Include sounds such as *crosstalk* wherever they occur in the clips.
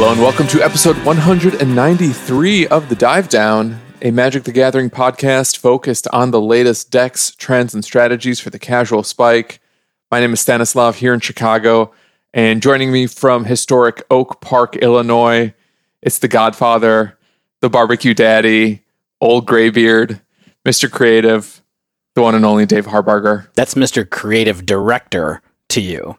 Hello and welcome to episode 193 of The Dive Down, a Magic the Gathering podcast focused on the latest decks, trends, and strategies for the casual spike. My name is Stanislav here in Chicago, and joining me from historic Oak Park, Illinois, it's the Godfather, the Barbecue Daddy, Old Graybeard, Mr. Creative, the one and only Dave Harbarger. That's Mr. Creative Director to you.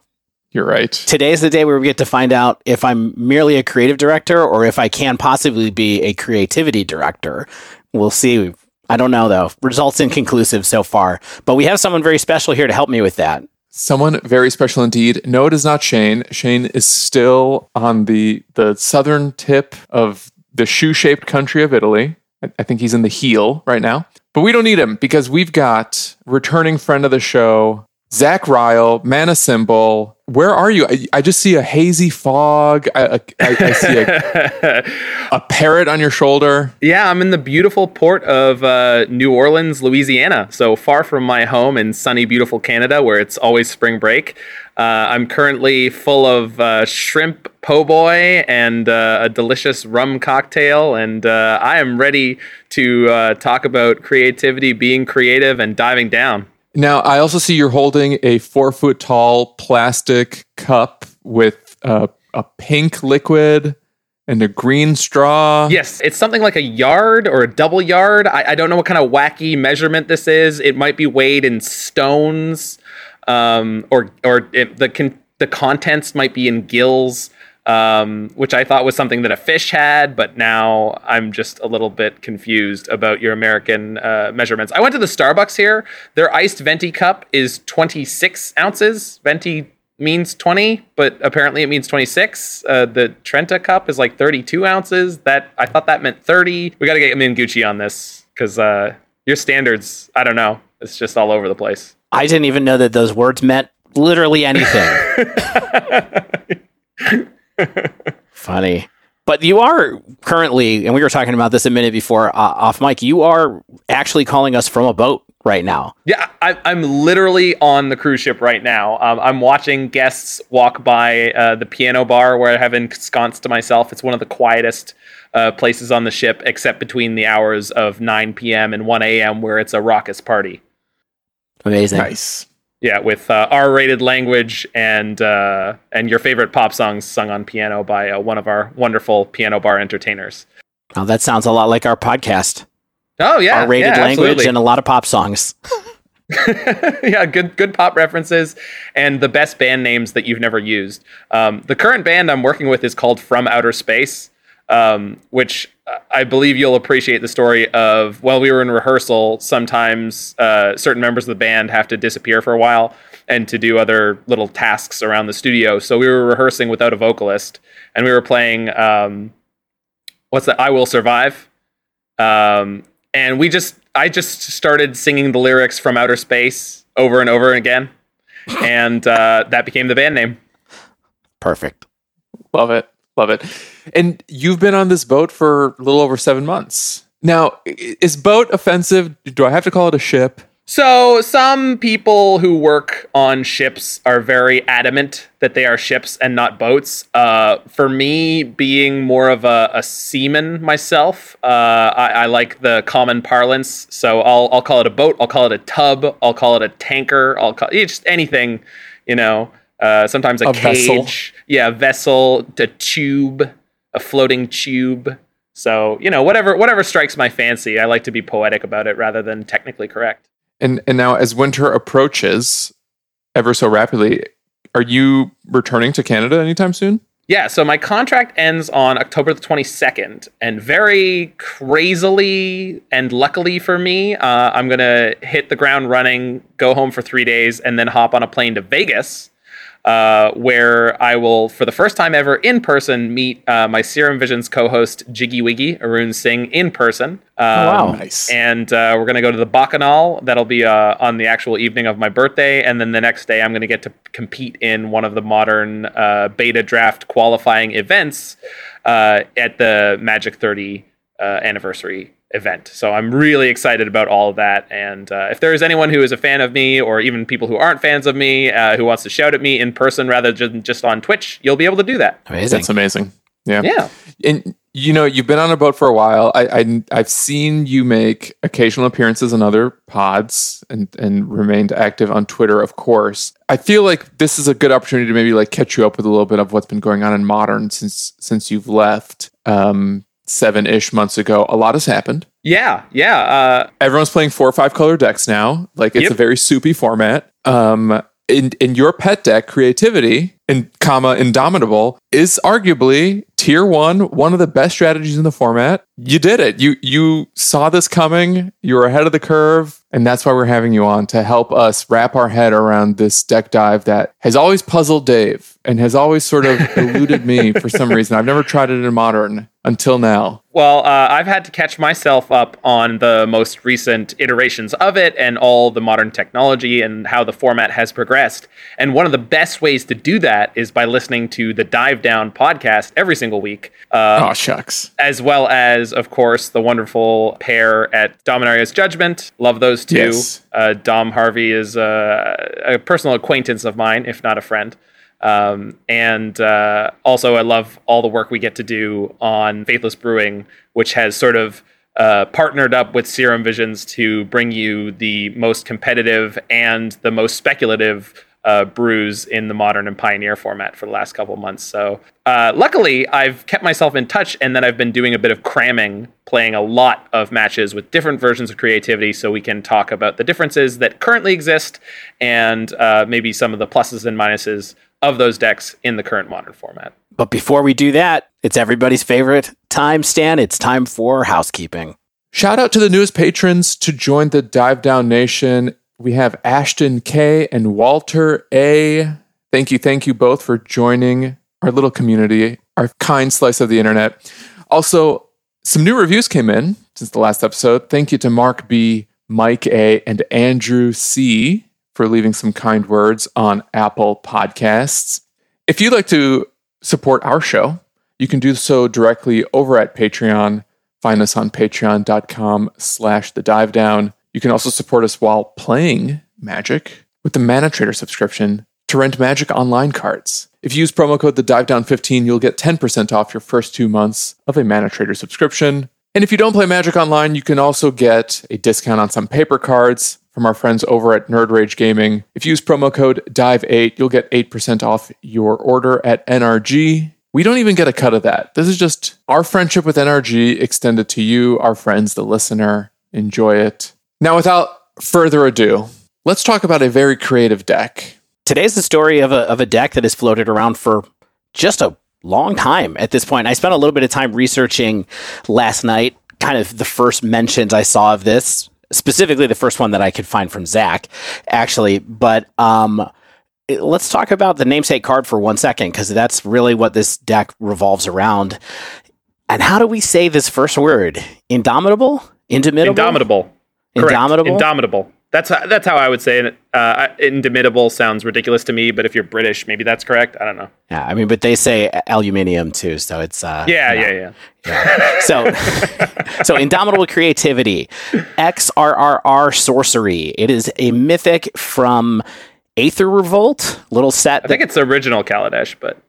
You're right. Today is the day where we get to find out if I'm merely a creative director or if I can possibly be a creativity director. We'll see. I don't know though. Results inconclusive so far, but we have someone very special here to help me with that. Someone very special indeed. No, it is not Shane. Shane is still on the the southern tip of the shoe-shaped country of Italy. I, I think he's in the heel right now. But we don't need him because we've got returning friend of the show, Zach Ryl, Mana Symbol. Where are you? I, I just see a hazy fog. I, I, I see a, *laughs* a, parrot on your shoulder. Yeah, I'm in the beautiful port of uh, New Orleans, Louisiana. So far from my home in sunny, beautiful Canada, where it's always spring break. Uh, I'm currently full of uh, shrimp po' boy and uh, a delicious rum cocktail, and uh, I am ready to uh, talk about creativity, being creative, and diving down. Now, I also see you're holding a four foot tall plastic cup with a, a pink liquid and a green straw. Yes, it's something like a yard or a double yard. I, I don't know what kind of wacky measurement this is. It might be weighed in stones, um, or or it, the con- the contents might be in gills um, which I thought was something that a fish had, but now I'm just a little bit confused about your American uh, measurements. I went to the Starbucks here. Their iced venti cup is 26 ounces. Venti means 20, but apparently it means 26. Uh, the Trenta cup is like 32 ounces. That I thought that meant 30. We got to get Min Gucci on this because uh, your standards, I don't know. It's just all over the place. I didn't even know that those words meant literally anything. *laughs* Funny. But you are currently, and we were talking about this a minute before uh, off mic, you are actually calling us from a boat right now. Yeah, I, am literally on the cruise ship right now. Um, I'm watching guests walk by uh, the piano bar where I have ensconced to myself. It's one of the quietest uh, places on the ship, except between the hours of 9 p.m. and 1 a.m., where it's a raucous party. Amazing. Nice. Yeah, with uh, R-rated language and uh, and your favorite pop songs sung on piano by uh, one of our wonderful piano bar entertainers. Oh, that sounds a lot like our podcast. Oh yeah, R-rated yeah, language absolutely. and a lot of pop songs. *laughs* *laughs* yeah, good good pop references and the best band names that you've never used. Um, the current band I'm working with is called From Outer Space, um, which I believe you'll appreciate the story of while we were in rehearsal, sometimes uh, certain members of the band have to disappear for a while and to do other little tasks around the studio. So we were rehearsing without a vocalist, and we were playing um, what's that? I Will Survive. Um, and we just, I just started singing the lyrics from outer space over and over again, and uh, that became the band name. Perfect. Love it. Love it. And you've been on this boat for a little over seven months. Now, is boat offensive? Do I have to call it a ship? So, some people who work on ships are very adamant that they are ships and not boats. Uh, for me, being more of a, a seaman myself, uh, I, I, like the common parlance. So, I'll, I'll call it a boat, I'll call it a tub, I'll call it a tanker, I'll call it just anything, you know. Uh, sometimes a, A cage, vessel. yeah, a vessel, a tube, a floating tube. So you know, whatever whatever strikes my fancy. I like to be poetic about it rather than technically correct. And and now as winter approaches ever so rapidly, are you returning to Canada anytime soon? Yeah, so my contract ends on October the 22nd, and very crazily and luckily for me, uh, I'm gonna hit the ground running, go home for three days, and then hop on a plane to Vegas, uh, where I will, for the first time ever in person, meet uh, my Serum Visions co-host Jiggy Wiggy Arun Singh in person. Um, wow. Nice. And uh, we're going to go to the Bacchanal. That'll be uh, on the actual evening of my birthday. And then the next day, I'm going to get to compete in one of the modern uh, beta draft qualifying events uh, at the Magic 30 uh, anniversary event. So I'm really excited about all of that. And uh, if there is anyone who is a fan of me, or even people who aren't fans of me, uh, who wants to shout at me in person rather than just on Twitch, you'll be able to do that. Amazing. That's amazing. Yeah. Yeah. And you know, you've been on a boat for a while. I, I I've seen you make occasional appearances on other pods and and remained active on Twitter, of course. I feel like this is a good opportunity to maybe like catch you up with a little bit of what's been going on in modern since since you've left um seven ish months ago. A lot has happened. Yeah. Yeah. Uh, Everyone's playing four or five color decks now. Like it's Yep. a very soupy format. Um in in your pet deck, creativity in comma indomitable is arguably tier one, one of the best strategies in the format. You did it. You you saw this coming. You were ahead of the curve, and that's why we're having you on to help us wrap our head around this deck dive that has always puzzled Dave and has always sort of *laughs* eluded me for some reason. I've never tried it in modern until now. Well, uh, I've had to catch myself up on the most recent iterations of it and all the modern technology and how the format has progressed. And one of the best ways to do that is by listening to the Dive Down podcast every single week, uh, Oh shucks. as well as, of course, the wonderful pair at Dominaria's Judgment. Love those two. Yes. Uh, Dom Harvey is uh, a personal acquaintance of mine, if not a friend. Um, and uh, also, I love all the work we get to do on Faithless Brewing, which has sort of uh, partnered up with Serum Visions to bring you the most competitive and the most speculative uh, brews in the modern and pioneer format for the last couple months. So, uh, luckily, I've kept myself in touch, and then I've been doing a bit of cramming, playing a lot of matches with different versions of creativity, so we can talk about the differences that currently exist and uh, maybe some of the pluses and minuses of those decks in the current modern format. But before we do that, it's everybody's favorite time, Stan. It's time for housekeeping. Shout out to the newest patrons to join the Dive Down Nation. We have Ashton K and Walter A. Thank you, thank you both for joining our little community, our kind slice of the internet. Also, some new reviews came in since the last episode. Thank you to Mark B, Mike A, and Andrew C for leaving some kind words on Apple Podcasts. If you'd like to support our show, you can do so directly over at Patreon. Find us on patreon.com slash the dive down. You can also support us while playing Magic with the Mana Trader subscription to rent Magic Online cards. If you use promo code the dive down 15, you'll get 10% off your first two months of a Mana Trader subscription. And if you don't play Magic Online, you can also get a discount on some paper cards from our friends over at Nerd Rage Gaming. If you use promo code DIVE8, you'll get 8% off your order at NRG. We don't even get a cut of that. This is just our friendship with NRG extended to you, our friends, the listener. Enjoy it. Now, without further ado, let's talk about a very creative deck. Today's the story of a, of a deck that has floated around for just a long time at this point. I spent a little bit of time researching last night, kind of the first mentions I saw of this, specifically the first one that I could find from Zach, actually. But um, let's talk about the namesake card for one second, because that's really what this deck revolves around. And how do we say this first word? Indomitable? Indomitable? Indomitable. Correct. Indomitable? Indomitable. That's how, that's how I would say it. Uh, indomitable sounds ridiculous to me, but if you're British, maybe that's correct. I don't know. yeah, I mean, but they say aluminium too, so it's uh, Yeah, know. yeah, yeah. So, *laughs* so indomitable creativity, XRRR sorcery. It is a mythic from Aether Revolt, little set. I think it's original Kaladesh, but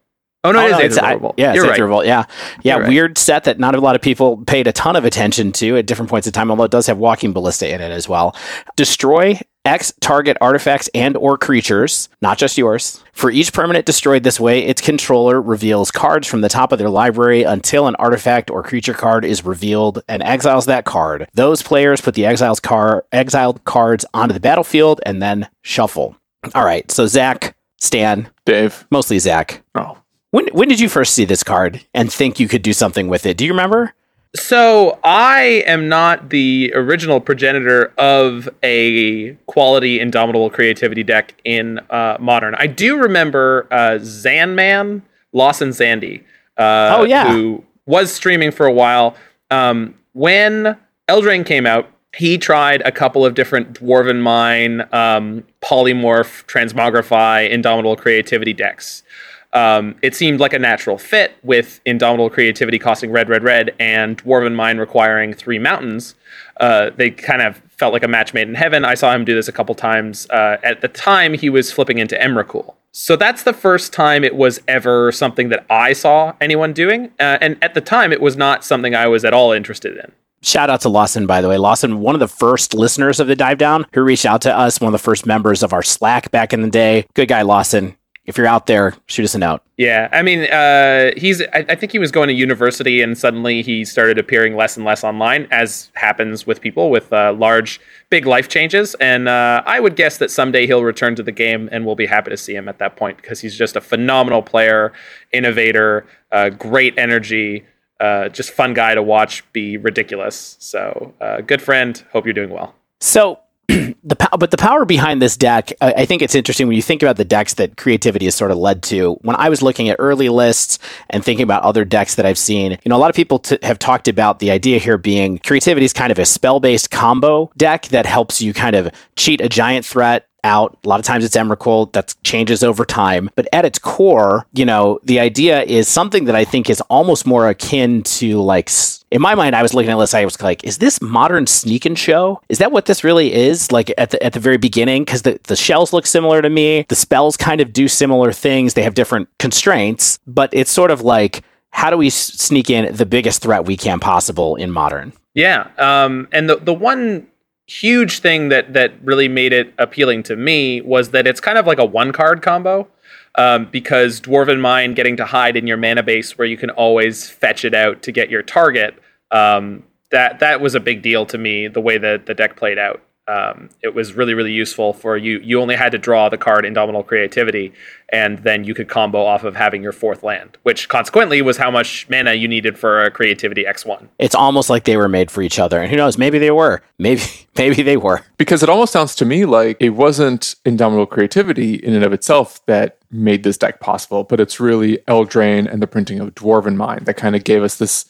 oh no, Oh, it is no, Aether it's, I- Revolt. yeah, it's you're Aether right. Revolt. Yeah, yeah, You're right. weird set that not a lot of people paid a ton of attention to at different points in time. Although it does have Walking Ballista in it as well. Destroy X target artifacts and or creatures, not just yours. For each permanent destroyed this way, its controller reveals cards from the top of their library until an artifact or creature card is revealed and exiles that card. Those players put the exiles car exiled cards onto the battlefield and then shuffle. All right, so Zach, Stan, Dave. mostly Zach. Oh. When when did you first see this card and think you could do something with it? Do you remember? So I am not the original progenitor of a quality indomitable creativity deck in uh, modern. I do remember uh, Zanman, Lawson Zandy, uh, Oh, yeah. who was streaming for a while. Um, when Eldraine came out, he tried a couple of different Dwarven Mine, um, Polymorph, Transmogrify, Indomitable Creativity decks. Um, it seemed like a natural fit with Indomitable Creativity costing red, red, red, and Dwarven Mine requiring three mountains. Uh, they kind of felt like a match made in heaven. I saw him do this a couple times. Uh, at the time, he was flipping into Emrakul. So that's the first time it was ever something that I saw anyone doing. Uh, and at the time, it was not something I was at all interested in. Shout out to Lawson, by the way. Lawson, one of the first listeners of the Dive Down who reached out to us, one of the first members of our Slack back in the day. Good guy, Lawson if you're out there, shoot us a note. Yeah, I mean, uh, he's. I, I, think he was going to university, and suddenly he started appearing less and less online, as happens with people with uh, large, big life changes. And uh, I would guess that someday he'll return to the game, and we'll be happy to see him at that point because he's just a phenomenal player, innovator, uh, great energy, uh, just fun guy to watch be ridiculous. So, uh, good friend. Hope you're doing well. So *clears throat* the but the power behind this deck, I, I, think it's interesting when you think about the decks that creativity has sort of led to. When I was looking at early lists and thinking about other decks that I've seen, you know, a lot of people t- have talked about the idea here being creativity is kind of a spell based combo deck that helps you kind of cheat a giant threat out. A lot of times it's Emrakul that changes over time. But at its core, you know, the idea is something that I think is almost more akin to like in my mind, I was looking at this. I was like, "Is this modern sneak and show? Is that what this really is?" Like at the at the very beginning, because the the shells look similar to me. The spells kind of do similar things. They have different constraints, but it's sort of like, how do we sneak in the biggest threat we can possible in modern? Yeah, um, and the the one huge thing that that really made it appealing to me was that it's kind of like a one card combo. Um, because Dwarven Mine getting to hide in your mana base where you can always fetch it out to get your target, um, that that was a big deal to me. The way that the deck played out, um, it was really really useful for you. You only had to draw the card Indomitable Creativity, and then you could combo off of having your fourth land, which consequently was how much mana you needed for a Creativity X one. It's almost like they were made for each other, and who knows? Maybe they were. Maybe *laughs* maybe they were. Because it almost sounds to me like it wasn't Indomitable Creativity in and of itself that made this deck possible, but it's really Eldraine and the printing of Dwarven Mine that kind of gave us this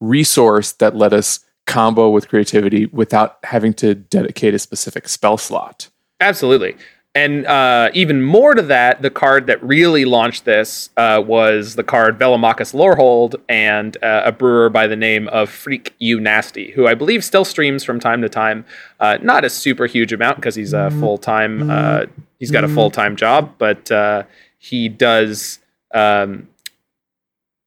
resource that let us combo with creativity without having to dedicate a specific spell slot. Absolutely. And uh, even more to that, the card that really launched this uh, was the card Velomachus Lorehold and uh, a brewer by the name of Freak You Nasty, who I believe still streams from time to time. Uh, not a super huge amount because he's a full time. Uh, he's got a full time job, but uh, he does. Um,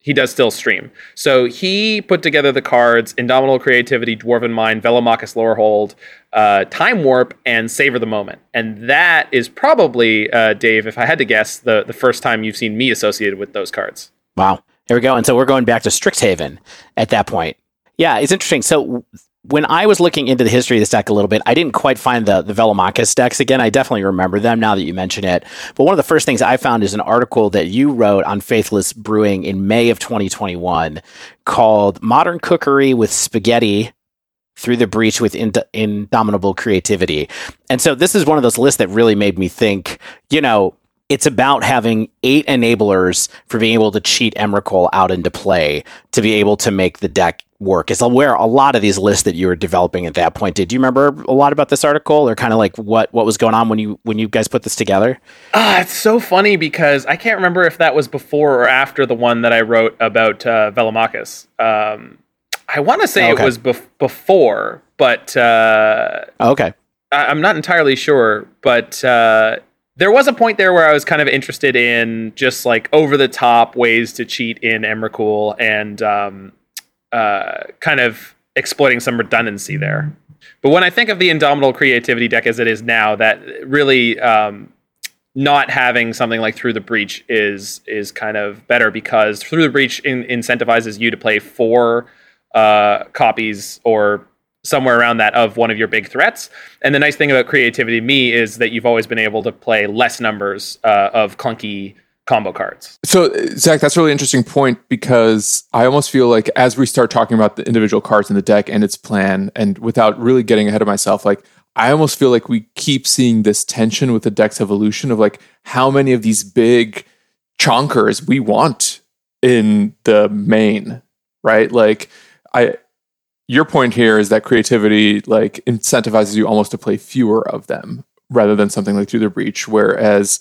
he does still stream. So he put together the cards Indomitable Creativity, Dwarven Mine, Velomachus Lorehold, uh, Time Warp, and Savor the Moment. And that is probably, uh, Dave, if I had to guess, the, the first time you've seen me associated with those cards. Wow. Here we go. And so we're going back to Strixhaven at that point. Yeah, it's interesting. So when I was looking into the history of this deck a little bit, I didn't quite find the the Velomachus decks again. I definitely remember them now that you mention it. But one of the first things I found is an article that you wrote on Faithless Brewing in May of 2021 called "Modern Cookery with Spaghetti." Through the breach with ind- indomitable creativity. And so this is one of those lists that really made me think, you know, it's about having eight enablers for being able to cheat Emrakul out into play to be able to make the deck work. Is where a lot of these lists that you were developing at that point did Do you remember a lot about this article or kind of like what what was going on when you when you guys put this together? Uh, it's so funny because i can't remember if that was before or after the one that i wrote about uh, velomachus um, i want to say okay. it was bef- before but uh, okay. I- am not entirely sure but uh, there was a point there where I was kind of interested in just like over the top ways to cheat in Emrakul and um, uh, kind of exploiting some redundancy there. But when I think of the Indomitable Creativity deck as it is now, that really um, not having something like Through the Breach is is kind of better because Through the Breach in- incentivizes you to play four uh, copies or somewhere around that of one of your big threats. And the nice thing about Creativity me is that you've always been able to play less numbers uh, of clunky combo cards. So, Zach, that's a really interesting point because I almost feel like as we start talking about the individual cards in the deck and its plan, and without really getting ahead of myself, like I almost feel like we keep seeing this tension with the deck's evolution of like how many of these big chonkers we want in the main, right? Like, I. Your point here is that creativity like incentivizes you almost to play fewer of them rather than something like Through the Breach, whereas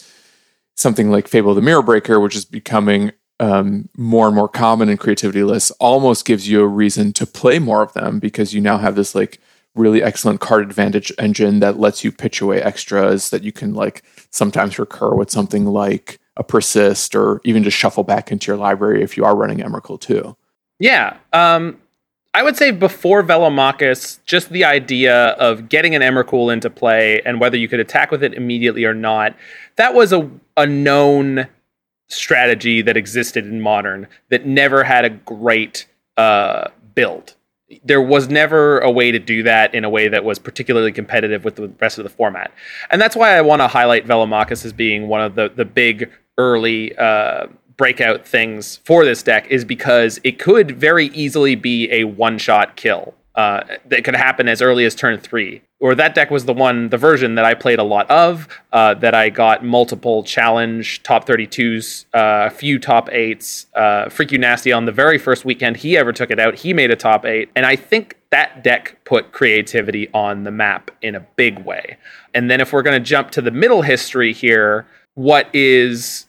something like Fable the Mirror Breaker, which is becoming um, more and more common in creativity lists, almost gives you a reason to play more of them because you now have this like really excellent card advantage engine that lets you pitch away extras that you can like sometimes recur with something like a persist or even just shuffle back into your library if you are running Emrakul too. Yeah. Um, I would say before Velomachus, just the idea of getting an Emrakul into play and whether you could attack with it immediately or not, that was a, a known strategy that existed in Modern that never had a great uh, build. There was never a way to do that in a way that was particularly competitive with the rest of the format. And that's why I want to highlight Velomachus as being one of the, the big early uh, breakout things for this deck is because it could very easily be a one shot kill. Uh, that could happen as early as turn three. Or that deck was the one, the version that I played a lot of, uh, that I got multiple challenge top 32s, uh, a few top eights. Uh, Freak You Nasty on the very first weekend he ever took it out, he made a top eight. And I think that deck put creativity on the map in a big way. And then if we're going to jump to the middle history here, what is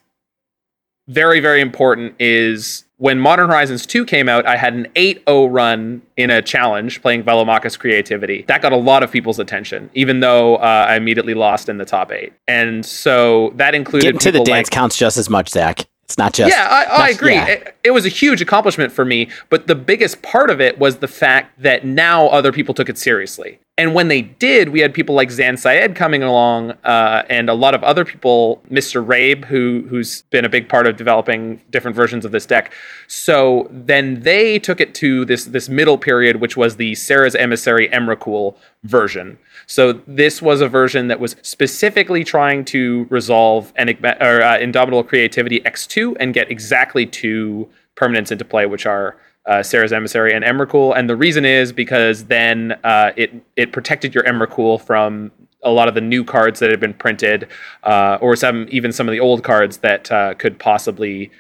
very, very important is when Modern Horizons 2 came out, I had an 8 0 run in a challenge playing Velomachus Creativity. That got a lot of people's attention, even though uh, I immediately lost in the top 8. And so that included. Getting to the dance like, counts just as much, Zach. It's not just. Yeah, I, I agree. yeah. It, it was a huge accomplishment for me, but the biggest part of it was the fact that now other people took it seriously. And when they did, we had people like Zan Syed coming along, uh, and a lot of other people, Mr. Rabe, who who's been a big part of developing different versions of this deck. So then they took it to this this middle period, which was the Serra's Emissary Emrakul version. So this was a version that was specifically trying to resolve Enigma, or, uh, Indomitable Creativity X2 and get exactly two permanents into play, which are uh, Serra's Emissary and Emrakul. And the reason is because then uh, it it protected your Emrakul from a lot of the new cards that had been printed, uh, or some even some of the old cards that uh, could possibly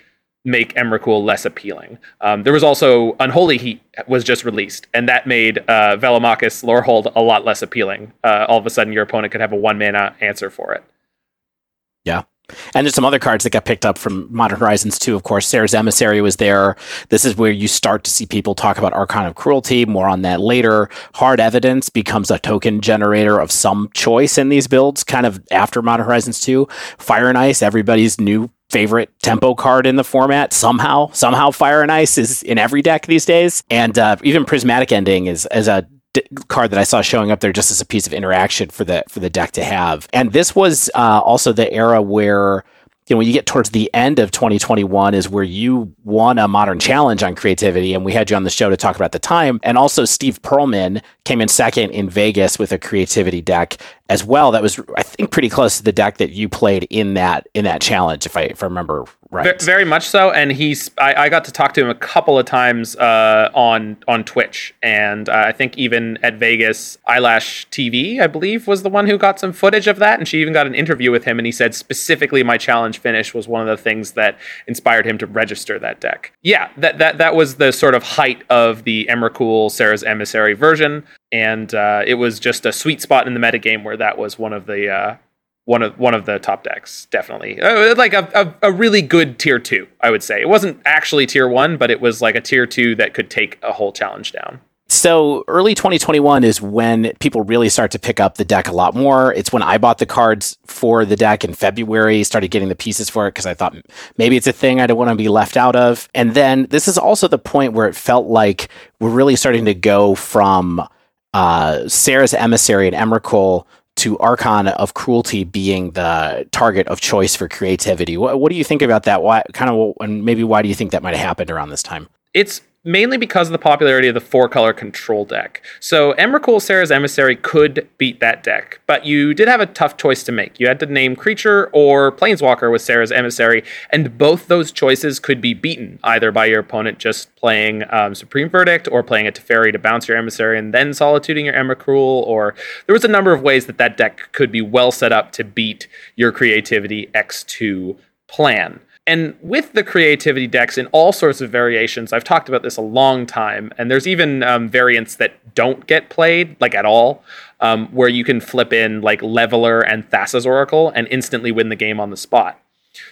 make Emrakul less appealing. Um, there was also Unholy Heat was just released, and that made uh, Velomachus Lorehold a lot less appealing. Uh, all of a sudden, your opponent could have a one mana answer for it. Yeah. And there's some other cards that got picked up from Modern Horizons 2, of course. Serra's Emissary was there. This is where you start to see people talk about Archon of Cruelty. More on that later. Hard Evidence becomes a token generator of some choice in these builds, kind of after Modern Horizons 2. Fire and Ice, everybody's new favorite tempo card in the format somehow somehow fire and ice is in every deck these days and uh, even prismatic ending is as a d- card that i saw showing up there just as a piece of interaction for the for the deck to have and this was uh, also the era where you know, when you get towards the end of 2021 is where you won a modern challenge on creativity. And we had you on the show to talk about the time. And also Steve Perlman came in second in Vegas with a creativity deck as well. That was, I think, pretty close to the deck that you played in that, in that challenge, if I, if I remember right. Very much so, and he's. I, I got to talk to him a couple of times uh, on on Twitch, and uh, I think even at Vegas, Eyelash TV, I believe, was the one who got some footage of that, and she even got an interview with him, and he said specifically my challenge finish was one of the things that inspired him to register that deck. Yeah, that that that was the sort of height of the Emrakul Serra's Emissary version, and uh, it was just a sweet spot in the metagame where that was one of the. Uh, one of one of the top decks, definitely. Uh, like a, a, a, really good tier two, I would say. It wasn't actually tier one, but it was like a tier two that could take a whole challenge down. So early 2021 is when people really start to pick up the deck a lot more. It's when I bought the cards for the deck in February, started getting the pieces for it because I thought maybe it's a thing I don't want to be left out of. And then this is also the point where it felt like we're really starting to go from uh, Serra's Emissary and Emrakul to Archon of Cruelty being the target of choice for creativity. What, what do you think about that? Why kind of and maybe why do you think that might have happened around this time? It's mainly because of the popularity of the four color control deck. So Emrakul Serra's Emissary could beat that deck, but you did have a tough choice to make. You had to name creature or planeswalker with Serra's Emissary, and both those choices could be beaten either by your opponent just playing um, Supreme Verdict or playing a Teferi to bounce your Emissary and then solituding your Emrakul, or there was a number of ways that that deck could be well set up to beat your creativity X2 plan. And with the creativity decks in all sorts of variations, I've talked about this a long time, and there's even um, variants that don't get played, like at all, um, where you can flip in like Leveler and Thassa's Oracle and instantly win the game on the spot.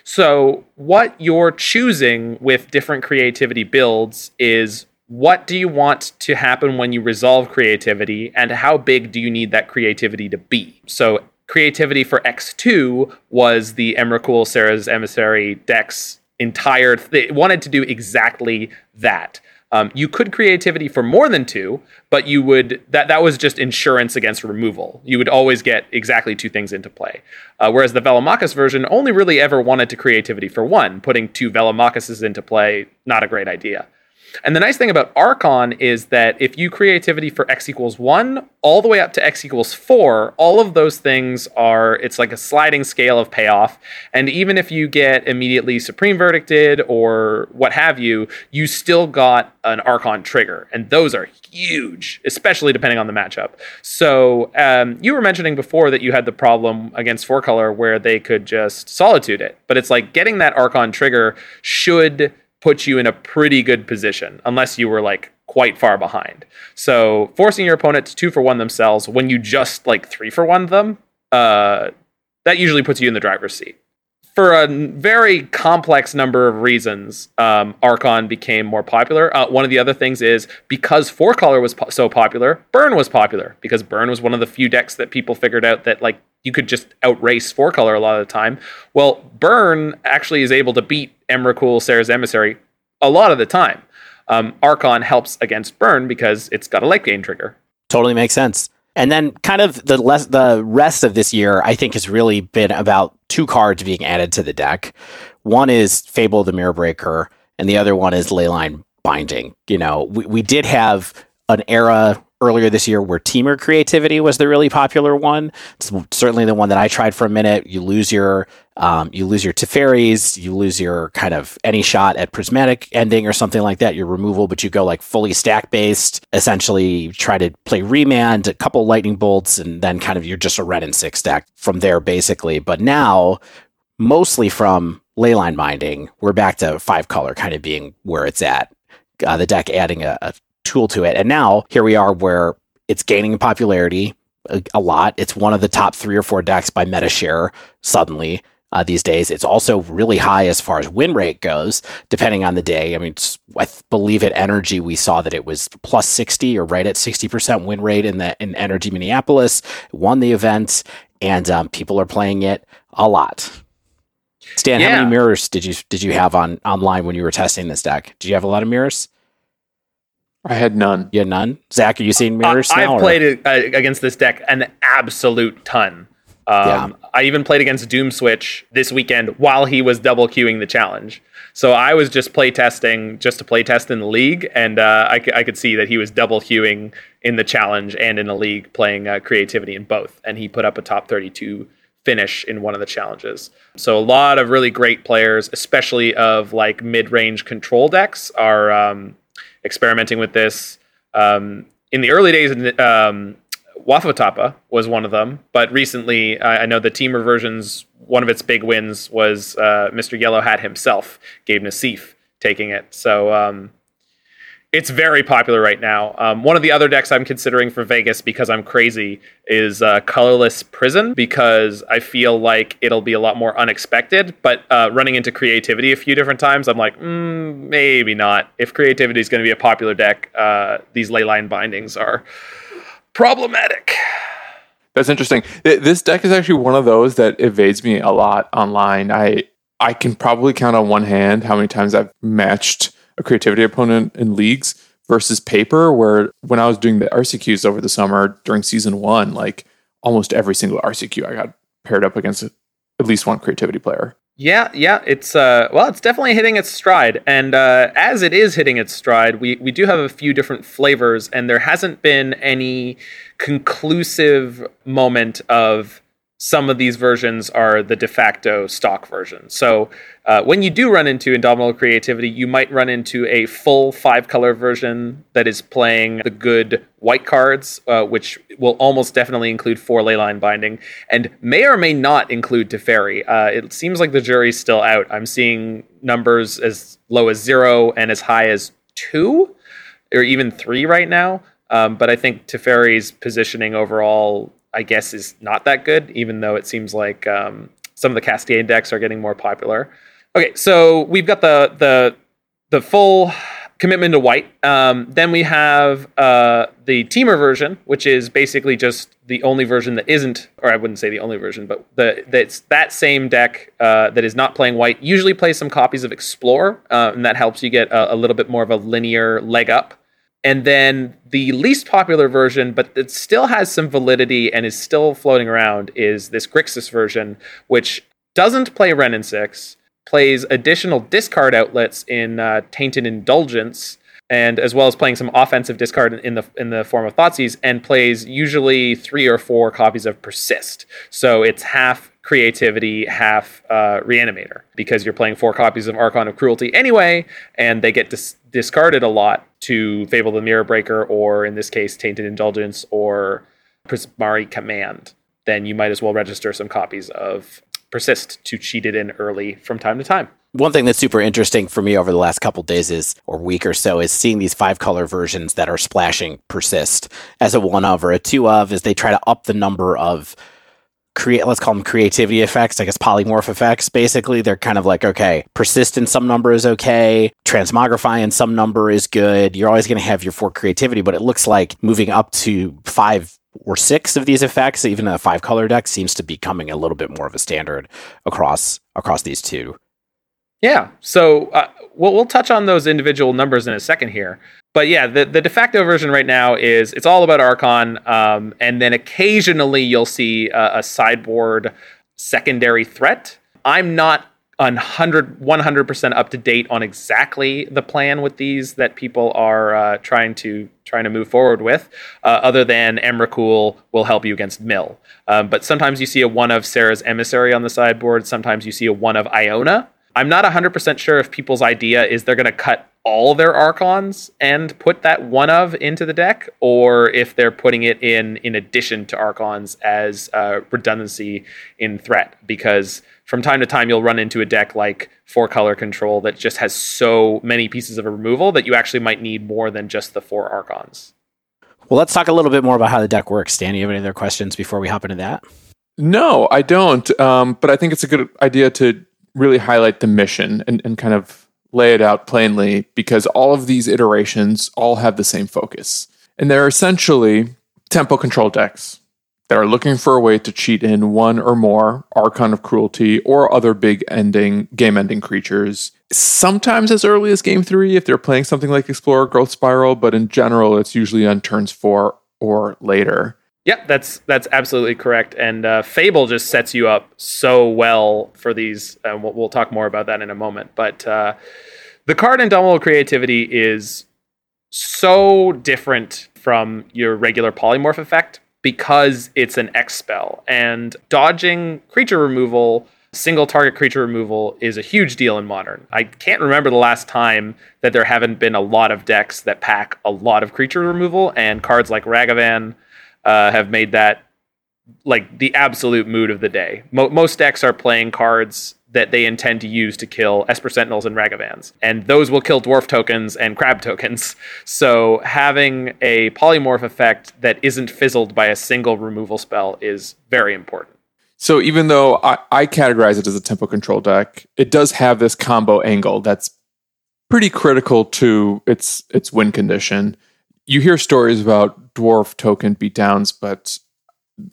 So, what you're choosing with different creativity builds is what do you want to happen when you resolve creativity, and how big do you need that creativity to be? So, creativity for X2 was the Emrakul Serra's Emissary deck's entire. They wanted to do exactly that. Um, you could creativity for more than two, but you would that that was just insurance against removal. You would always get exactly two things into play. Uh, whereas the Velomachus version only really ever wanted to creativity for one, putting two Velomachuses into play, not a great idea. And the nice thing about Archon is that if you creativity for x equals one all the way up to x equals four, all of those things are, it's like a sliding scale of payoff. And even if you get immediately Supreme Verdicted or what have you, you still got an Archon trigger. And those are huge, especially depending on the matchup. So um, you were mentioning before that you had the problem against four color where they could just solitude it. But it's like getting that Archon trigger should puts you in a pretty good position, unless you were like quite far behind. So forcing your opponent to two for one themselves when you just like three for one them, uh, that usually puts you in the driver's seat. For a very complex number of reasons, um, Archon became more popular. Uh, one of the other things is because Four Color was po- so popular, Burn was popular because Burn was one of the few decks that people figured out that like you could just outrace four color a lot of the time. Well, Burn actually is able to beat Emrakul, Serra's Emissary a lot of the time. Um, Archon helps against Burn because it's got a late game trigger. Totally makes sense. And then, kind of the less, the rest of this year, I think has really been about two cards being added to the deck. One is Fable the Mirror Breaker, and the other one is Leyline Binding. You know, we, we did have an era earlier this year where Temur creativity was the really popular one. It's certainly the one that I tried for a minute. You lose your um, you lose your Teferis, you lose your kind of any shot at prismatic ending or something like that, your removal, but you go like fully stack based, essentially try to play remand, a couple lightning bolts, and then kind of you're just a Wrenn and Six deck from there basically. But now mostly from leyline binding, we're back to five color kind of being where it's at. Uh, the deck adding a, a tool to it. And now here we are where it's gaining popularity a, a lot. It's one of the top three or four decks by meta share suddenly. Uh, these days. It's also really high as far as win rate goes, depending on the day. I mean, I believe at NRG we saw that it was plus sixty or right at sixty percent win rate in the in NRG Minneapolis. Won the event, and um, people are playing it a lot. Stan, yeah. how many mirrors did you did you have on online when you were testing this deck? Did you have a lot of mirrors? I had none. You had none. Zach, are you seeing mirrors? Uh, I've played it, uh, against this deck an absolute ton. Um, yeah. I even played against Doom Switch this weekend while he was double queuing the challenge. So I was just play testing just to play test in the league, and uh, I, c- I could see that he was double queuing in the challenge and in the league, playing uh, creativity in both, and he put up a top thirty-two finish in one of the challenges. So a lot of really great players, especially of like mid-range control decks, are um, experimenting with this. Um, in the early days, um, Wafo-Tapa was one of them, but recently I, I know the Temur versions. One of its big wins was uh, Mr. Yellow Hat himself, Gabe Nassif, taking it. So um, it's very popular right now. Um, one of the other decks I'm considering for Vegas because I'm crazy is uh, Colorless Prison because I feel like it'll be a lot more unexpected. But uh, running into creativity a few different times, I'm like, mm, maybe not. If creativity is going to be a popular deck, uh, these leyline bindings are problematic. That's interesting. This deck is actually one of those that evades me a lot online. I I can probably count on one hand how many times I've matched a creativity opponent in leagues versus paper, where when I was doing the RCQs over the summer during season one, like almost every single RCQ I got paired up against at least one creativity player. Yeah, yeah, it's uh, well, it's definitely hitting its stride, and uh, as it is hitting its stride, we we do have a few different flavors, and there hasn't been any conclusive moment of some of these versions are the de facto stock version. So uh, when you do run into Indomitable Creativity, you might run into a full five color version that is playing the good white cards, uh, which will almost definitely include four leyline binding, and may or may not include Teferi. Uh, it seems like the jury's still out. I'm seeing numbers as low as zero and as high as two, or even three right now. Um, but I think Teferi's positioning overall I guess is not that good, even though it seems like um, some of the Cascade decks are getting more popular. Okay, so we've got the the the full commitment to white. Um, then we have uh, the Temur version, which is basically just the only version that isn't, or I wouldn't say the only version, but the that's that same deck uh, that is not playing white. Usually plays some copies of Explore, uh, and that helps you get a, a little bit more of a linear leg up. And then the least popular version, but it still has some validity and is still floating around, is this Grixis version, which doesn't play and Six plays additional discard outlets in uh, Tainted Indulgence, and as well as playing some offensive discard in the in the form of Thoughtseize, and plays usually three or four copies of Persist. So it's half creativity, half uh, reanimator, because you're playing four copies of Archon of Cruelty anyway, and they get dis- discarded a lot to Fable the Mirror Breaker, or in this case, Tainted Indulgence, or Prismari Command. Then you might as well register some copies of persist to cheat it in early from time to time. One thing that's super interesting for me over the last couple days is, or week or so, is seeing these five color versions that are splashing persist as a one of or a two of, as they try to up the number of create let's call them creativity effects i guess polymorph effects basically they're kind of like okay persist in some number is okay transmogrify in some number is good you're always going to have your four creativity but it looks like moving up to five or six of these effects, even a five color deck seems to be coming a little bit more of a standard across across these two. Yeah, so uh, we'll we'll touch on those individual numbers in a second here, but yeah, the the de facto version right now is it's all about Archon, um, and then occasionally you'll see a, a sideboard secondary threat. I'm not 100 100% up to date on exactly the plan with these that people are uh, trying to trying to move forward with uh, other than Emrakul will help you against Mill. Um, but sometimes you see a one of Serra's emissary on the sideboard. Sometimes you see a one of Iona I'm not 100% sure if people's idea is they're going to cut all their archons and put that one of into the deck or if they're putting it in in addition to archons as uh, redundancy in threat because from time to time you'll run into a deck like four color control that just has so many pieces of removal that you actually might need more than just the four archons. Well, let's talk a little bit more about how the deck works. Dan, you have any other questions before we hop into that? No, I don't. Um, but I think it's a good idea to really highlight the mission and, and kind of lay it out plainly because all of these iterations all have the same focus. And they're essentially tempo control decks that are looking for a way to cheat in one or more Archon of Cruelty or other big ending, game ending creatures. Sometimes as early as game three if they're playing something like Explorer Growth Spiral, but in general, it's usually on turns four or later. Yep, that's that's absolutely correct. And uh, Fable just sets you up so well for these. And we'll, we'll, talk more about that in a moment. But uh, the card Indomitable Creativity is so different from your regular polymorph effect because it's an X spell. And dodging creature removal, single target creature removal, is a huge deal in modern. I can't remember the last time that there haven't been a lot of decks that pack a lot of creature removal, and cards like Ragavan uh, have made that like the absolute mood of the day. Mo- most decks are playing cards that they intend to use to kill Esper Sentinels and Ragavans. And those will kill dwarf tokens and crab tokens. *laughs* So having a polymorph effect that isn't fizzled by a single removal spell is very important. So even though I, I categorize it as a tempo control deck, it does have this combo angle that's pretty critical to its its win condition. You hear stories about dwarf token beatdowns, but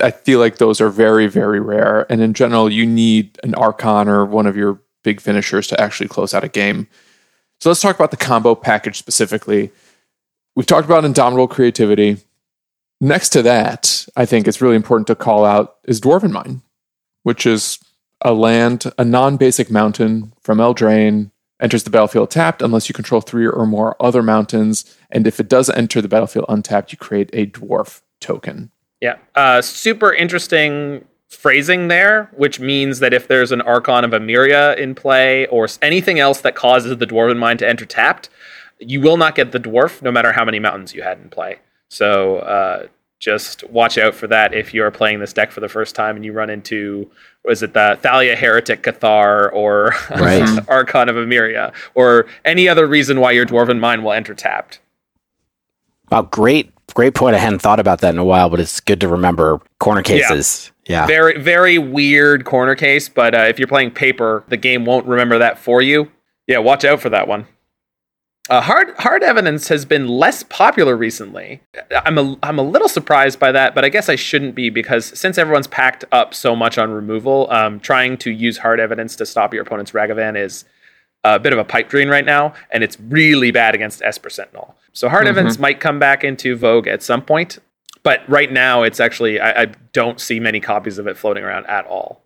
I feel like those are very, very rare. And in general, you need an Archon or one of your big finishers to actually close out a game. So let's talk about the combo package specifically. We've talked about indomitable creativity. Next to that, I think it's really important to call out is Dwarven Mine, which is a land, a non basic mountain from Eldraine, enters the battlefield tapped unless you control three or more other mountains. And if it does enter the battlefield untapped, you create a dwarf token. Yeah. Uh, super interesting phrasing there, which means that if there's an Archon of Emeria in play or anything else that causes the Dwarven Mine to enter tapped, you will not get the dwarf no matter how many mountains you had in play. So uh, just watch out for that if you're playing this deck for the first time and you run into was it the Thalia Heretic Cathar or *laughs* right. Archon of Emeria or any other reason why your Dwarven Mine will enter tapped. Wow, great great point. I hadn't thought about that in a while, but it's good to remember corner cases. Yeah. yeah. Very, very weird corner case, but uh, if you're playing paper, the game won't remember that for you. Yeah, watch out for that one. Uh, hard hard evidence has been less popular recently. I'm a I'm a little surprised by that, but I guess I shouldn't be because since everyone's packed up so much on removal, um, trying to use hard evidence to stop your opponent's Ragavan is a bit of a pipe dream right now, and it's really bad against Esper Sentinel. So hard mm-hmm. evidence might come back into vogue at some point, but right now it's actually I, I don't see many copies of it floating around at all.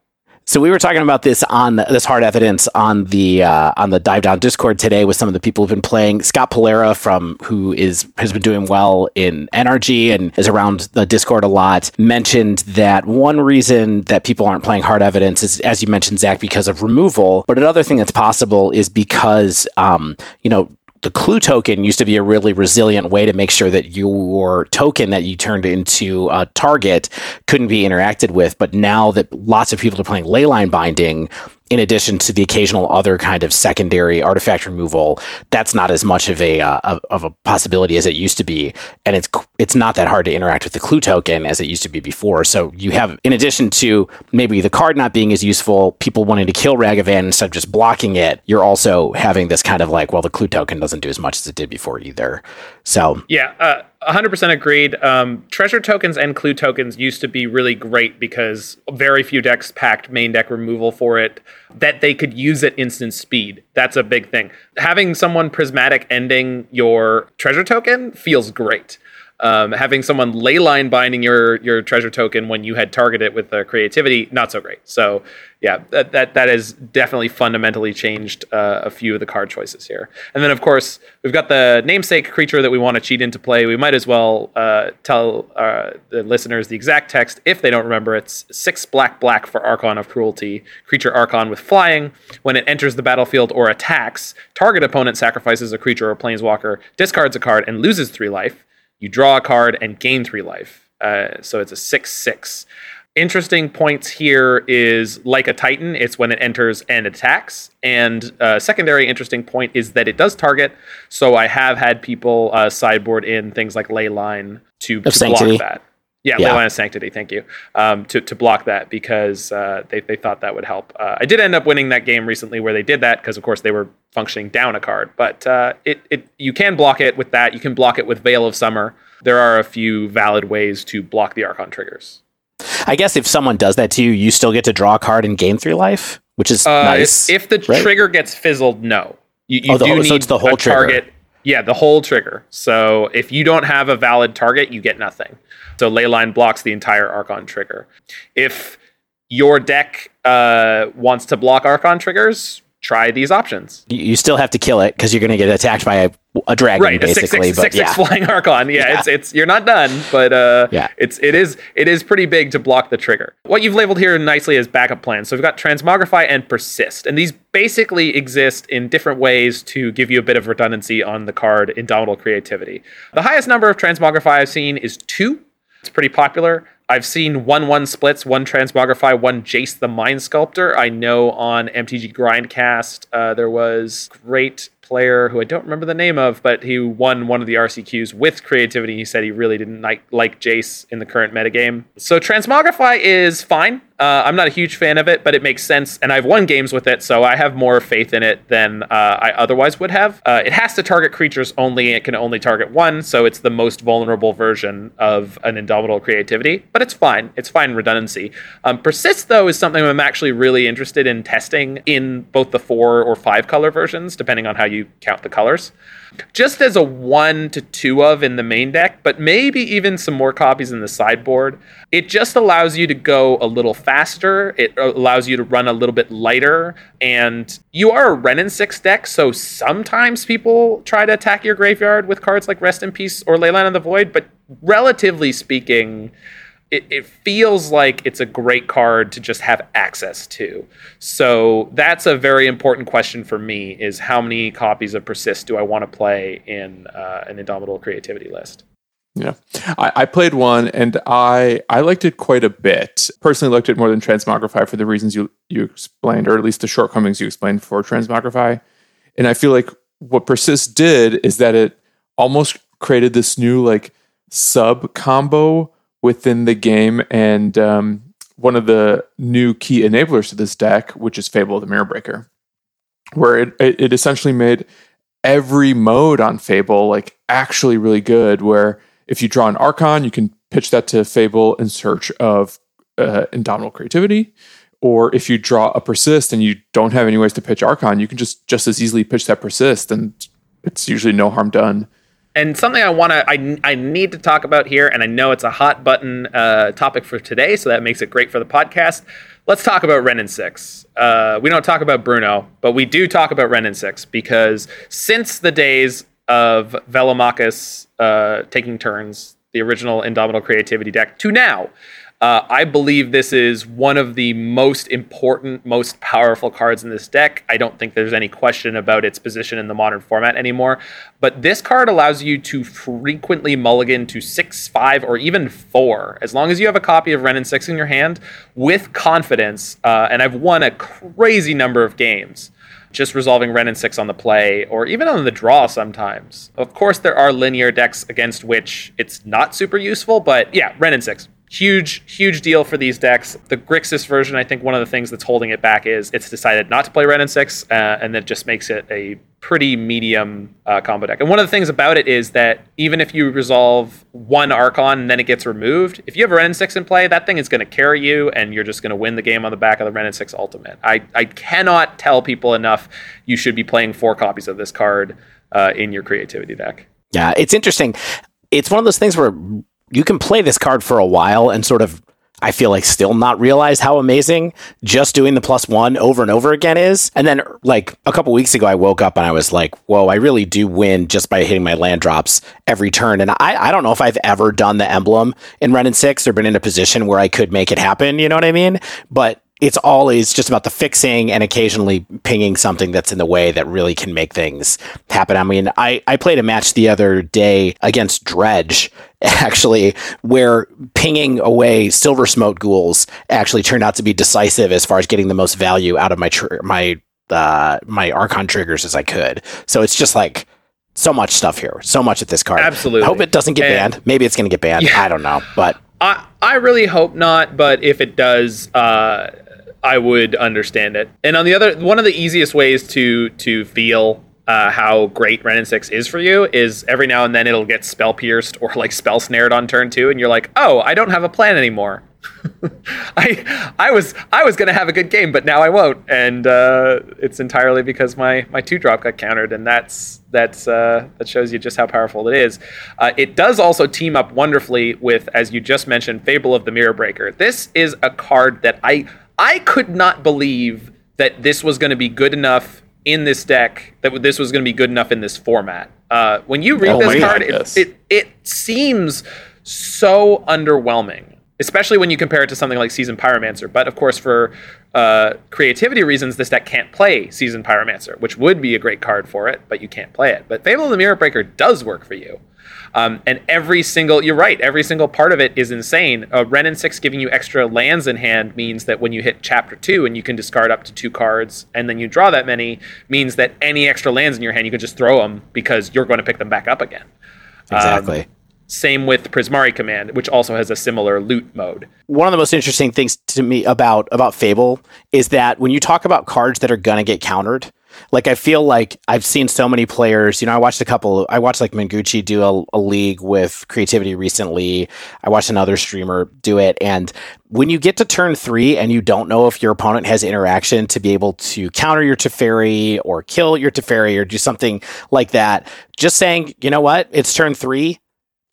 So we were talking about this on this hard evidence on the uh, on the dive down Discord today with some of the people who've been playing. Scott Polera from who is has been doing well in NRG and is around the Discord a lot mentioned that one reason that people aren't playing hard evidence is, as you mentioned, Zach, because of removal. But another thing that's possible is because um, you know the clue token used to be a really resilient way to make sure that your token that you turned into a target couldn't be interacted with. But now that lots of people are playing leyline binding, in addition to the occasional other kind of secondary artifact removal, that's not as much of a uh, of a possibility as it used to be, and it's it's not that hard to interact with the clue token as it used to be before. So you have, in addition to maybe the card not being as useful, people wanting to kill Ragavan instead of just blocking it, you're also having this kind of like, well, the clue token doesn't do as much as it did before either. So yeah, uh, 100% agreed. Um, treasure tokens and clue tokens used to be really great because very few decks packed main deck removal for it, that they could use at instant speed. That's a big thing. Having someone prismatic ending your treasure token feels great. Um, having someone leyline binding your your treasure token when you had targeted with the creativity, not so great. So yeah, that that, that has definitely fundamentally changed uh, a few of the card choices here. And then of course we've got the namesake creature that we want to cheat into play. We might as well uh, tell uh, the listeners the exact text if they don't remember. It's six black black for Archon of Cruelty, creature Archon with flying. When it enters the battlefield or attacks, target opponent sacrifices a creature or planeswalker, discards a card, and loses three life you draw a card and gain three life. Uh, so it's a 6 6. Interesting points here is like a Titan, it's when it enters and attacks. And uh, secondary interesting point is that it does target. So I have had people uh, sideboard in things like Leyline to, to block that. Yeah, yeah. Leyline of Sanctity, thank you. Um, to, to block that because uh, they, they thought that would help. Uh, I did end up winning that game recently where they did that because, of course, they were functioning down a card. But uh, it, it you can block it with that. You can block it with Veil of Summer. There are a few valid ways to block the Archon triggers. I guess if someone does that to you, you still get to draw a card and gain three life, which is uh, nice. If, if the right? trigger gets fizzled, no. You, you oh, the, do so need the whole target. Yeah, the whole trigger. So if you don't have a valid target, you get nothing. So Leyline blocks the entire Archon trigger. If your deck uh, wants to block Archon triggers, try these options. You still have to kill it because you're going to get attacked by a, a dragon, right? Basically, a six, six, but six, yeah. six flying *laughs* Archon. Yeah, yeah, it's it's you're not done, but uh, yeah, it's it is it is pretty big to block the trigger. What you've labeled here nicely as backup plans. So we've got transmogrify and persist, and these basically exist in different ways to give you a bit of redundancy on the card Indomitable Creativity. The highest number of transmogrify I've seen is two. It's pretty popular. I've seen one one splits, one transmogrify, one Jace the Mind Sculptor. I know on MTG Grindcast uh, there was great player who I don't remember the name of, but he won one of the RCQs with creativity. He said he really didn't like, like Jace in the current metagame. So Transmogrify is fine. Uh, I'm not a huge fan of it, but it makes sense, and I've won games with it, so I have more faith in it than uh, I otherwise would have. Uh, it has to target creatures only; it can only target one, so it's the most vulnerable version of an Indomitable Creativity. But it's fine; it's fine redundancy. Um, Persist, though, is something I'm actually really interested in testing in both the four or five color versions, depending on how you count the colors just as a one to two of in the main deck, but maybe even some more copies in the sideboard. It just allows you to go a little faster. It allows you to run a little bit lighter. And you are a and Six deck, so sometimes people try to attack your graveyard with cards like Rest in Peace or Leyline of the Void, but relatively speaking, it, it, feels like it's a great card to just have access to. So that's a very important question for me: is how many copies of Persist do I want to play in uh, an Indomitable Creativity list? Yeah, I, I, played one and I I liked it quite a bit. Personally, liked it more than Transmogrify for the reasons you you explained, or at least the shortcomings you explained for Transmogrify. And I feel like what Persist did is that it almost created this new like sub combo within the game. And um, one of the new key enablers to this deck, which is Fable the Mirror Breaker, where it, it, it essentially made every mode on Fable like actually really good. Where if you draw an Archon, you can pitch that to Fable in search of uh, Indomitable Creativity. Or if you draw a Persist and you don't have any ways to pitch Archon, you can just just as easily pitch that Persist, and it's usually no harm done. And something I want to, I, I need to talk about here, and I know it's a hot button uh, topic for today, so that makes it great for the podcast. Let's talk about Wrenn and Six. Uh, we don't talk about Bruno, but we do talk about Wrenn and Six because since the days of Velomachus uh, taking turns, the original Indomitable Creativity deck, to now, uh, I believe this is one of the most important, most powerful cards in this deck. I don't think there's any question about its position in the modern format anymore. But this card allows you to frequently mulligan to six, five, or even four, as long as you have a copy of Wrenn and Six in your hand with confidence. Uh, and I've won a crazy number of games just resolving Wrenn and Six on the play, or even on the draw sometimes. Of course, there are linear decks against which it's not super useful, but yeah, Wrenn and Six huge huge deal for these decks. The grixis version i think one of the things that's holding it back is it's decided not to play Wrenn and Six uh, and that just makes it a pretty medium uh, combo deck. And one of the things about it is that even if you resolve one archon and then it gets removed if you have a Wrenn and Six in play that thing is going to carry you and you're just going to win the game on the back of the Wrenn and Six ultimate. I, I cannot tell people enough you should be playing four copies of this card uh, in your creativity deck. Yeah it's interesting. It's one of those things where you can play this card for a while and sort of I feel like still not realize how amazing just doing the plus one over and over again is. And then like a couple weeks ago, I woke up and I was like, whoa, I really do win just by hitting my land drops every turn. And I, I don't know if I've ever done the emblem in Wrenn and Six or been in a position where I could make it happen. You know what I mean? But it's always just about the fixing and occasionally pinging something that's in the way that really can make things happen. I mean, I, I played a match the other day against Dredge, *laughs* actually, where pinging away Silversmote Ghouls actually turned out to be decisive as far as getting the most value out of my tr- my uh, my Archon triggers as I could. So it's just like so much stuff here, so much at this card. Absolutely. I hope it doesn't get and, banned. Maybe it's going to get banned. *laughs* Yeah. I don't know, but I I really hope not. But if it does, uh, I would understand it. And on the other, one of the easiest ways to to feel uh, how great Wrenn and Six is for you is every now and then it'll get spell pierced or like spell snared on turn two, and you're like, oh, I don't have a plan anymore. *laughs* I I was I was gonna have a good game, but now I won't, and uh, it's entirely because my my two drop got countered, and that's that's uh, that shows you just how powerful it is. Uh, it does also team up wonderfully with, as you just mentioned, Fable of the Mirror Breaker. This is a card that I I could not believe that this was going to be good enough in this deck, that this was going to be good enough in this format. Uh, when you read oh, this card, it, it, it seems so underwhelming, especially when you compare it to something like Seasoned Pyromancer. But of course, for uh, creativity reasons, this deck can't play Seasoned Pyromancer, which would be a great card for it, but you can't play it. But Fable of the Mirror Breaker does work for you. Um, and every single, you're right, every single part of it is insane. Uh, and Six giving you extra lands in hand means that when you hit chapter two and you can discard up to two cards and then you draw that many, means that any extra lands in your hand, you can just throw them because you're going to pick them back up again. Exactly. Um, same with Prismari Command, which also has a similar loot mode. One of the most interesting things to me about about Fable is that when you talk about cards that are gonna get countered, like I feel like I've seen so many players. You know, I watched a couple. I watched like Mengucci do a, a, league with creativity recently. I watched another streamer do it, and when you get to turn three and you don't know if your opponent has interaction to be able to counter your Teferi or kill your Teferi or do something like that, just saying, you know what, it's turn three.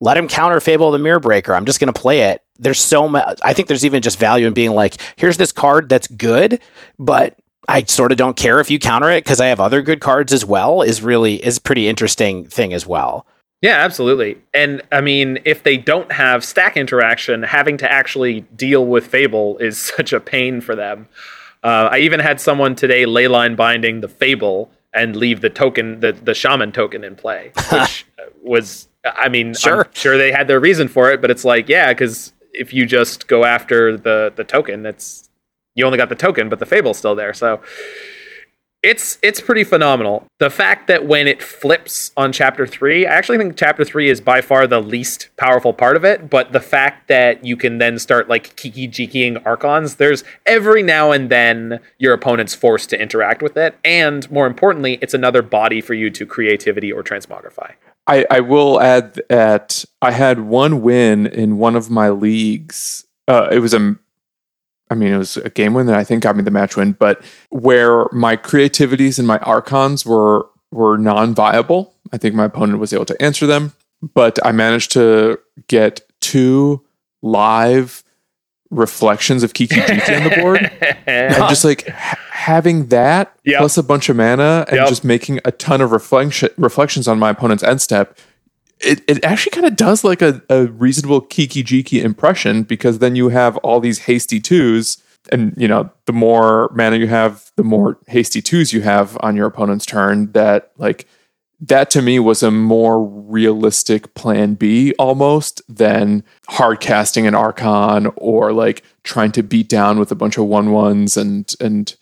Let him counter Fable of the Mirror Breaker. I'm just going to play it. There's so much. I think there's even just value in being like, here's this card that's good, but I sort of don't care if you counter it because I have other good cards as well is really is pretty interesting thing as well. Yeah, absolutely. And I mean, if they don't have stack interaction, having to actually deal with Fable is *laughs* such a pain for them. Uh, I even had someone today leyline binding the Fable and leave the token, the, the shaman token in play, *laughs* which was, I mean, sure. I'm sure they had their reason for it, but it's like, yeah, because if you just go after the the token, that's you only got the token, but the fable's still there. So it's it's pretty phenomenal. The fact that when it flips on chapter three, I actually think chapter three is by far the least powerful part of it. But the fact that you can then start like kiki jikiing archons, there's every now and then your opponent's forced to interact with it, and more importantly, it's another body for you to creativity or transmogrify. I, I will add that I had one win in one of my leagues. Uh, it was a I mean, it was a game win that I think got me the match win, but where my creativities and my archons were were non-viable. I think my opponent was able to answer them, but I managed to get two live reflections of Kiki Jiki on the board. *laughs* and just like ha- having that Yep. plus a bunch of mana and Yep. just making a ton of reflection reflections on my opponent's end step. It, it actually kind of does like a, a reasonable Kiki Jiki impression because then you have all these hasty twos and you know the more mana you have the more hasty twos you have on your opponent's turn that like that to me was a more realistic plan B almost than hard casting an archon or like trying to beat down with a bunch of one ones and and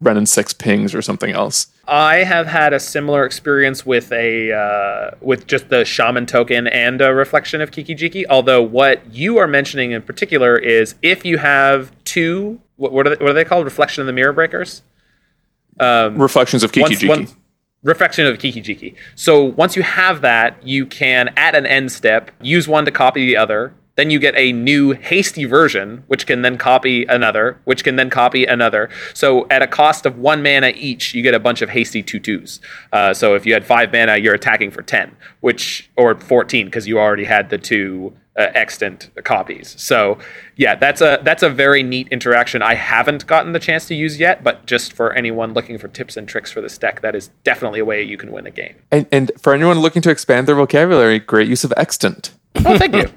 running six pings or something else. I have had a similar experience with a uh, with just the shaman token and a reflection of Kiki Jiki. Although what you are mentioning in particular is if you have two, what, what, are, they, what are they called? Reflection of the mirror breakers. Reflections of Kiki Jiki. Reflection of Kiki Jiki. So once you have that, you can at an end step use one to copy the other. Then you get a new hasty version, which can then copy another, which can then copy another. So at a cost of one mana each, you get a bunch of hasty two twos. Uh, so if you had five mana, you're attacking for ten, which or fourteen because you already had the two uh, extant copies. So yeah, that's a that's a very neat interaction. I haven't gotten the chance to use yet, but just for anyone looking for tips and tricks for this deck, that is definitely a way you can win a game. and, and for anyone looking to expand their vocabulary, great use of extant. Oh, thank you.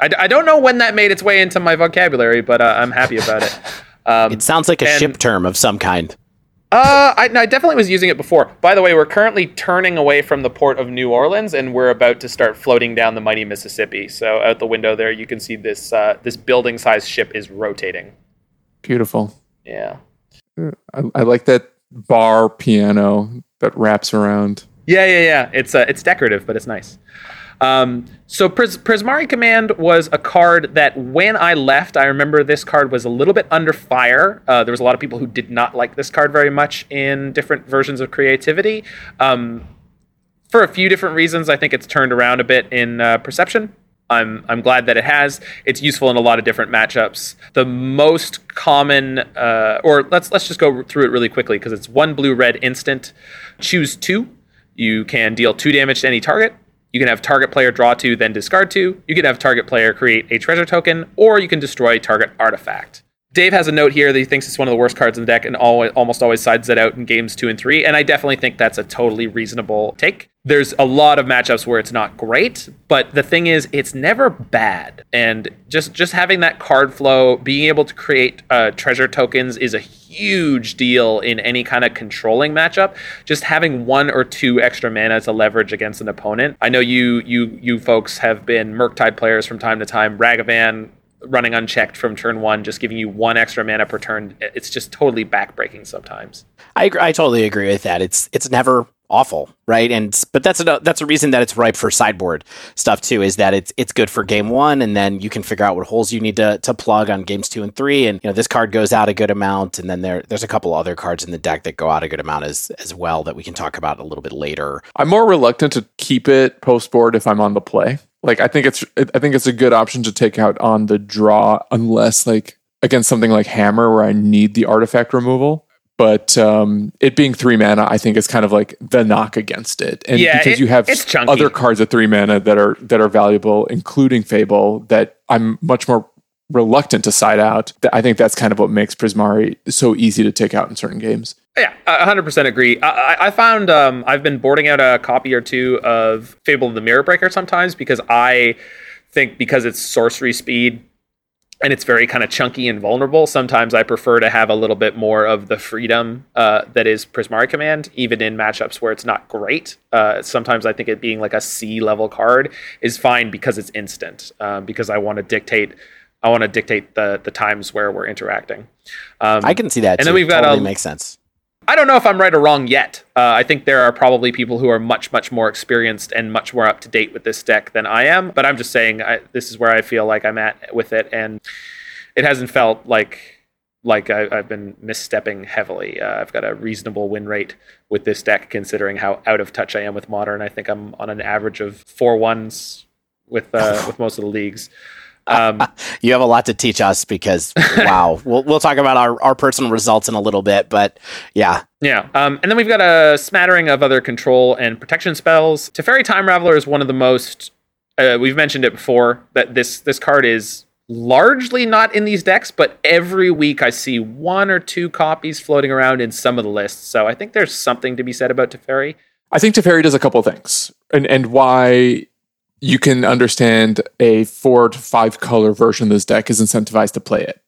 I, d- I don't know when that made its way into my vocabulary, but uh, I'm happy about it. *laughs* Um, It sounds like a and- ship term of some kind. Uh, I, I definitely was using it before. By the way, we're currently turning away from the port of New Orleans, and we're about to start floating down the mighty Mississippi. So out the window there, you can see this uh, this building-sized ship is rotating. Beautiful. Yeah, I, I like that bar piano that wraps around. yeah, yeah, yeah. It's uh, it's decorative, but it's nice. Um, so Pris- Prismari Command was a card that when I left, I remember this card was a little bit under fire. Uh, there was a lot of people who did not like this card very much in different versions of Creativity. Um, for a few different reasons, I think it's turned around a bit in uh, perception. I'm I'm glad that it has. It's useful in a lot of different matchups. The most common, uh, or let's let's just go through it really quickly because it's one blue red instant. Choose two. You can deal two damage to any target. You can have target player draw two, then discard two. You can have target player create a treasure token, or you can destroy target artifact. Dave has a note here that he thinks it's one of the worst cards in the deck and always, almost always sides it out in games two and three. And I definitely think that's a totally reasonable take. There's a lot of matchups where it's not great, but the thing is, it's never bad. And just just having that card flow, being able to create uh, treasure tokens is a huge deal in any kind of controlling matchup. Just having one or two extra mana to leverage against an opponent. I know you you you folks have been Murktide players from time to time. Ragavan running unchecked from turn one, just giving you one extra mana per turn. It's just totally backbreaking sometimes. I agree, I totally agree with that. It's it's never awful, right? And but that's a that's a reason that it's ripe for sideboard stuff too. Is that it's it's good for game one, and then you can figure out what holes you need to to plug on games two and three. And you know this card goes out a good amount, and then there there's a couple other cards in the deck that go out a good amount as as well that we can talk about a little bit later. I'm more reluctant to keep it post board if I'm on the play. Like I think it's I think it's a good option to take out on the draw unless like against something like hammer where I need the artifact removal. But um, it being three mana, I think is kind of like the knock against it, and Yeah, because it- you have other cards at three mana that are that are valuable, including Fable, that I'm much more reluctant to side out. I think that's kind of what makes Prismari so easy to take out in certain games. Yeah, I 100% agree. I, I- I found um, I've been boarding out a copy or two of Fable of the Mirror Breaker sometimes because I think because it's sorcery speed and it's very kind of chunky and vulnerable, sometimes I prefer to have a little bit more of the freedom uh, that is Prismari Command, even in matchups where it's not great. Uh, sometimes I think it being like a C level card is fine because it's instant, um, because I want to dictate. I want to dictate the the times where we're interacting. Um, I can see that. And too. then we've got totally a- makes sense. I don't know if I'm right or wrong yet. Uh, I think there are probably people who are much, much more experienced and much more up to date with this deck than I am. But I'm just saying I, this is where I feel like I'm at with it, and it hasn't felt like like I, have been misstepping heavily. Uh, I've got a reasonable win rate with this deck, considering how out of touch I am with modern. I think I'm on an average of four ones with uh, with most of the leagues. Um, *laughs* you have a lot to teach us because wow, *laughs* we'll we'll talk about our, our personal results in a little bit, but yeah, yeah. Um, and then we've got a smattering of other control and protection spells. Teferi Time Raveler is one of the most. Uh, we've mentioned it before that this this card is largely not in these decks, but every week I see one or two copies floating around in some of the lists. So I think there's something to be said about Teferi. I think Teferi does a couple things, and and why you can understand a four to five color version of this deck is incentivized to play it.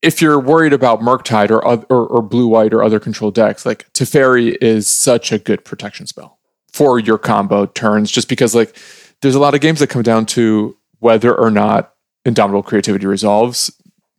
If you're worried about Murktide or, or, or blue white or other control decks, like Teferi is such a good protection spell for your combo turns, just because like there's a lot of games that come down to whether or not Indomitable Creativity resolves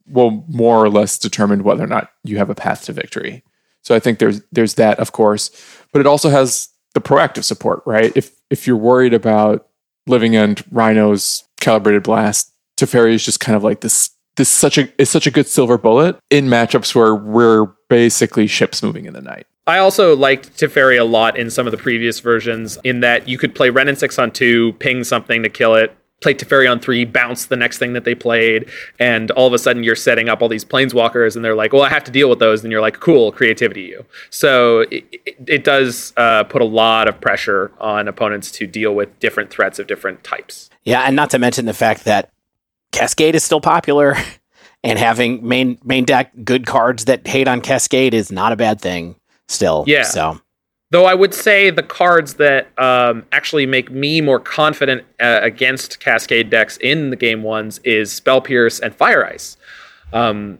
will more or less determine whether or not you have a path to victory. So I think there's there's that, of course, but it also has the proactive support, right? If if you're worried about Living End Rhino's calibrated blast, Teferi is just kind of like this this such a is such a good silver bullet in matchups where we're basically ships moving in the night. I also liked Teferi a lot in some of the previous versions in that you could play Wrenn and Six on two, ping something to kill it, play Teferi on three, bounce the next thing that they played, and all of a sudden you're setting up all these planeswalkers, and they're like, "Well, I have to deal with those," and you're like, "Cool, creativity, you." So it, it, it does uh, put a lot of pressure on opponents to deal with different threats of different types. Yeah, and not to mention the fact that Cascade is still popular, *laughs* and having main main deck good cards that hate on Cascade is not a bad thing. Still, yeah. So Though I would say the cards that um, actually make me more confident uh, against Cascade decks in the game ones is Spell Pierce and Fire Ice. Um,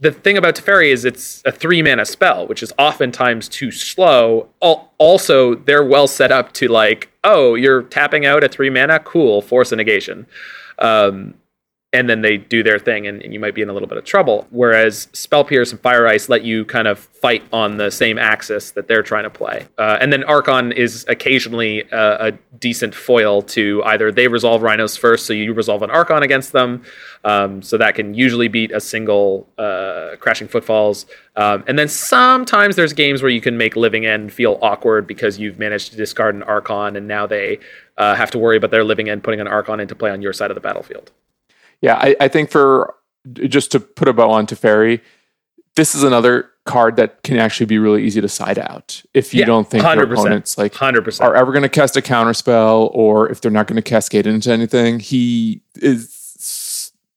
the thing about Teferi is it's a three mana spell, which is oftentimes too slow. Also, they're well set up to like, oh, you're tapping out at three mana, cool, Force of Negation. Um, and then they do their thing and, and, you might be in a little bit of trouble. Whereas Spell Pierce and Fire Ice let you kind of fight on the same axis that they're trying to play. Uh, and then Archon is occasionally a, a, decent foil to either they resolve Rhinos first, so you resolve an Archon against them. Um, so that can usually beat a single uh, Crashing Footfalls. Um, and then sometimes there's games where you can make Living End feel awkward because you've managed to discard an Archon and now they uh, have to worry about their Living End putting an Archon into play on your side of the battlefield. Yeah, I, I think for just to put a bow on Teferi, this is another card that can actually be really easy to side out if you yeah, don't think your opponents like 100%. are ever going to cast a counter spell or if they're not going to cascade into anything. He is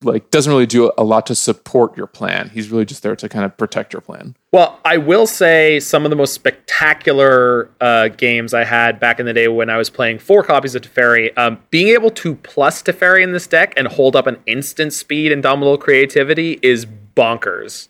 like doesn't really do a lot to support your plan. He's really just there to kind of protect your plan. Well, I will say some of the most spectacular uh, games I had back in the day when I was playing four copies of Teferi, um, being able to plus Teferi in this deck and hold up an instant speed and Indomitable Creativity is bonkers.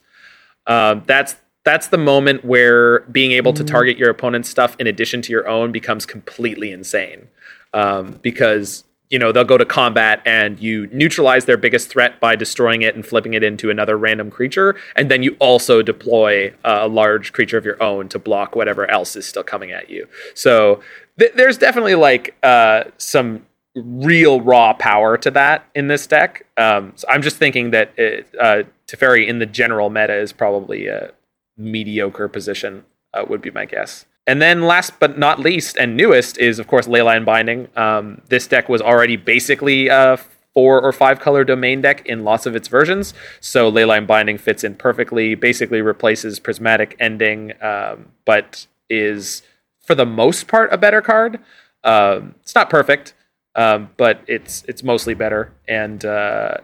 Um, that's that's the moment where being able to target your opponent's stuff in addition to your own becomes completely insane. Um, because you know they'll go to combat and you neutralize their biggest threat by destroying it and flipping it into another random creature. And then you also deploy a large creature of your own to block whatever else is still coming at you. So th- there's definitely like uh, some real raw power to that in this deck. Um, so i'm just thinking that it, uh, Teferi in the general meta is probably a mediocre position uh, would be my guess and then last but not least and newest is of course Leyline Binding. Um, this deck was already basically a four or five color domain deck in lots of its versions, so Leyline Binding fits in perfectly. Basically replaces Prismatic Ending, um, but is for the most part a better card. Um, it's not perfect, um, but it's it's mostly better. And uh,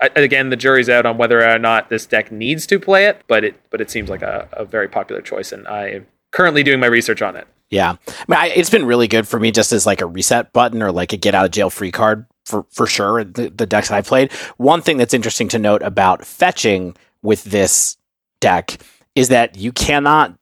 I, again, the jury's out on whether or not this deck needs to play it, but it but it seems like a, a very popular choice, and I currently doing my research on it. Yeah, I mean, I, it's been really good for me just as like a reset button or like a get out of jail free card for for sure. The, the decks I played. One thing that's interesting to note about fetching with this deck is that you cannot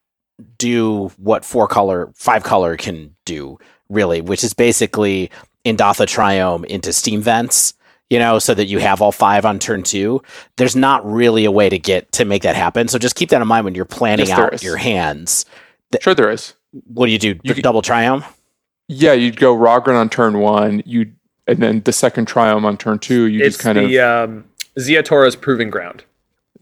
do what four color, five color can do really, which is basically Indatha Triome into Steam Vents. you know, so that you have all five on turn two. There's not really a way to get to make that happen. So just keep that in mind when you're planning Yes, out your hands. Sure, there is. What do you do? You could- double Triome? Yeah, you'd go Raugrin on turn one. You and then the second Triome on turn two. You It's just kind the of um, Ziatora's proving ground.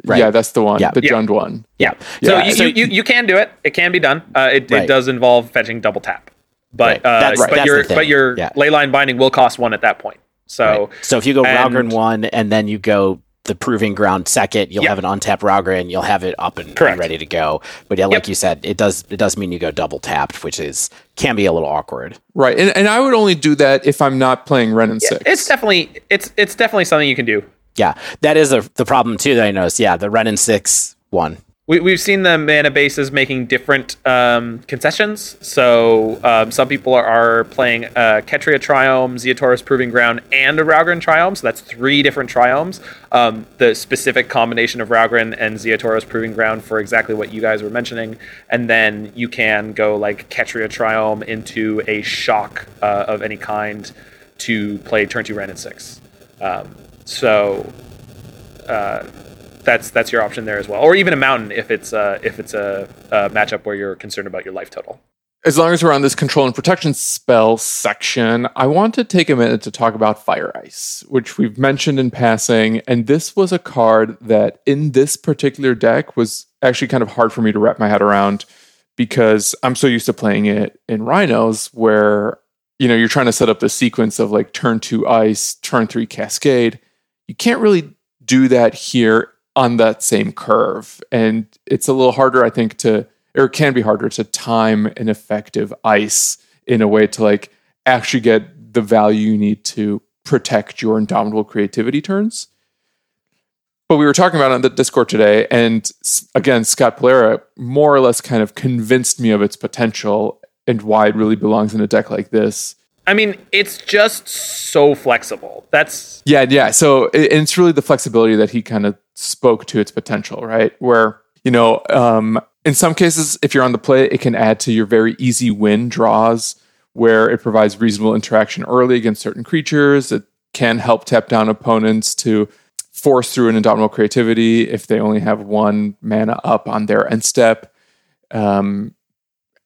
right. yeah, that's the one, Yeah. the Yeah. Jund one. Yeah. So, Yeah, you, so- you, you, you can do it. It can be done. Uh, it, Right. it does involve fetching double tap, but Right. uh, That's- but that's your the thing. but your Yeah. ley line binding will cost one at that point. So Right. So if you go and- Ralgren one and then you go the proving ground second, you'll Yeah. have an untapped Raugrin, you'll have it up and, and ready to go. But yeah, like Yep. you said, it does it does mean you go double tapped, which is can be a little awkward. Right, and and I would only do that if I'm not playing Wrenn and Six. it's definitely it's it's definitely something you can do. Yeah, that is a, the problem too that I noticed. Yeah, the Wrenn and Six one. We, we've seen the mana bases making different um, concessions. So um, some people are, are playing uh, Ketria Triome, Ziatora's Proving Ground, and a Raugrin Triome. So that's three different Triomes. Um, the specific combination of Raugrin and Ziatora's Proving Ground for exactly what you guys were mentioning. And then you can go like Ketria Triome into a shock uh, of any kind to play turn two Wrenn and Six. Um, so uh, that's that's your option there as well, or even a mountain if it's uh, if it's a, a matchup where you're concerned about your life total. as long as we're on this control and protection spell section, I want to take a minute to talk about Fire Ice, which we've mentioned in passing. And this was a card that in this particular deck was actually kind of hard for me to wrap my head around because I'm so used to playing it in Rhinos where, you know, you're trying to set up the sequence of like turn two ice, turn three cascade. You can't really do that here on that same curve. And it's a little harder, I think, to or it can be harder to time an effective ice in a way to like actually get the value you need to protect your indomitable creativity turns. But we were talking about on the Discord today, and again, Scott Polera more or less kind of convinced me of its potential and why it really belongs in a deck like this. I mean, it's just so flexible. That's Yeah, yeah. So it, it's really the flexibility that he kind of spoke to its potential, right? Where you know, um, in some cases, if you're on the play, it can add to your very easy win draws, where it provides reasonable interaction early against certain creatures. It can help tap down opponents to force through an indomitable creativity if they only have one mana up on their end step. Um,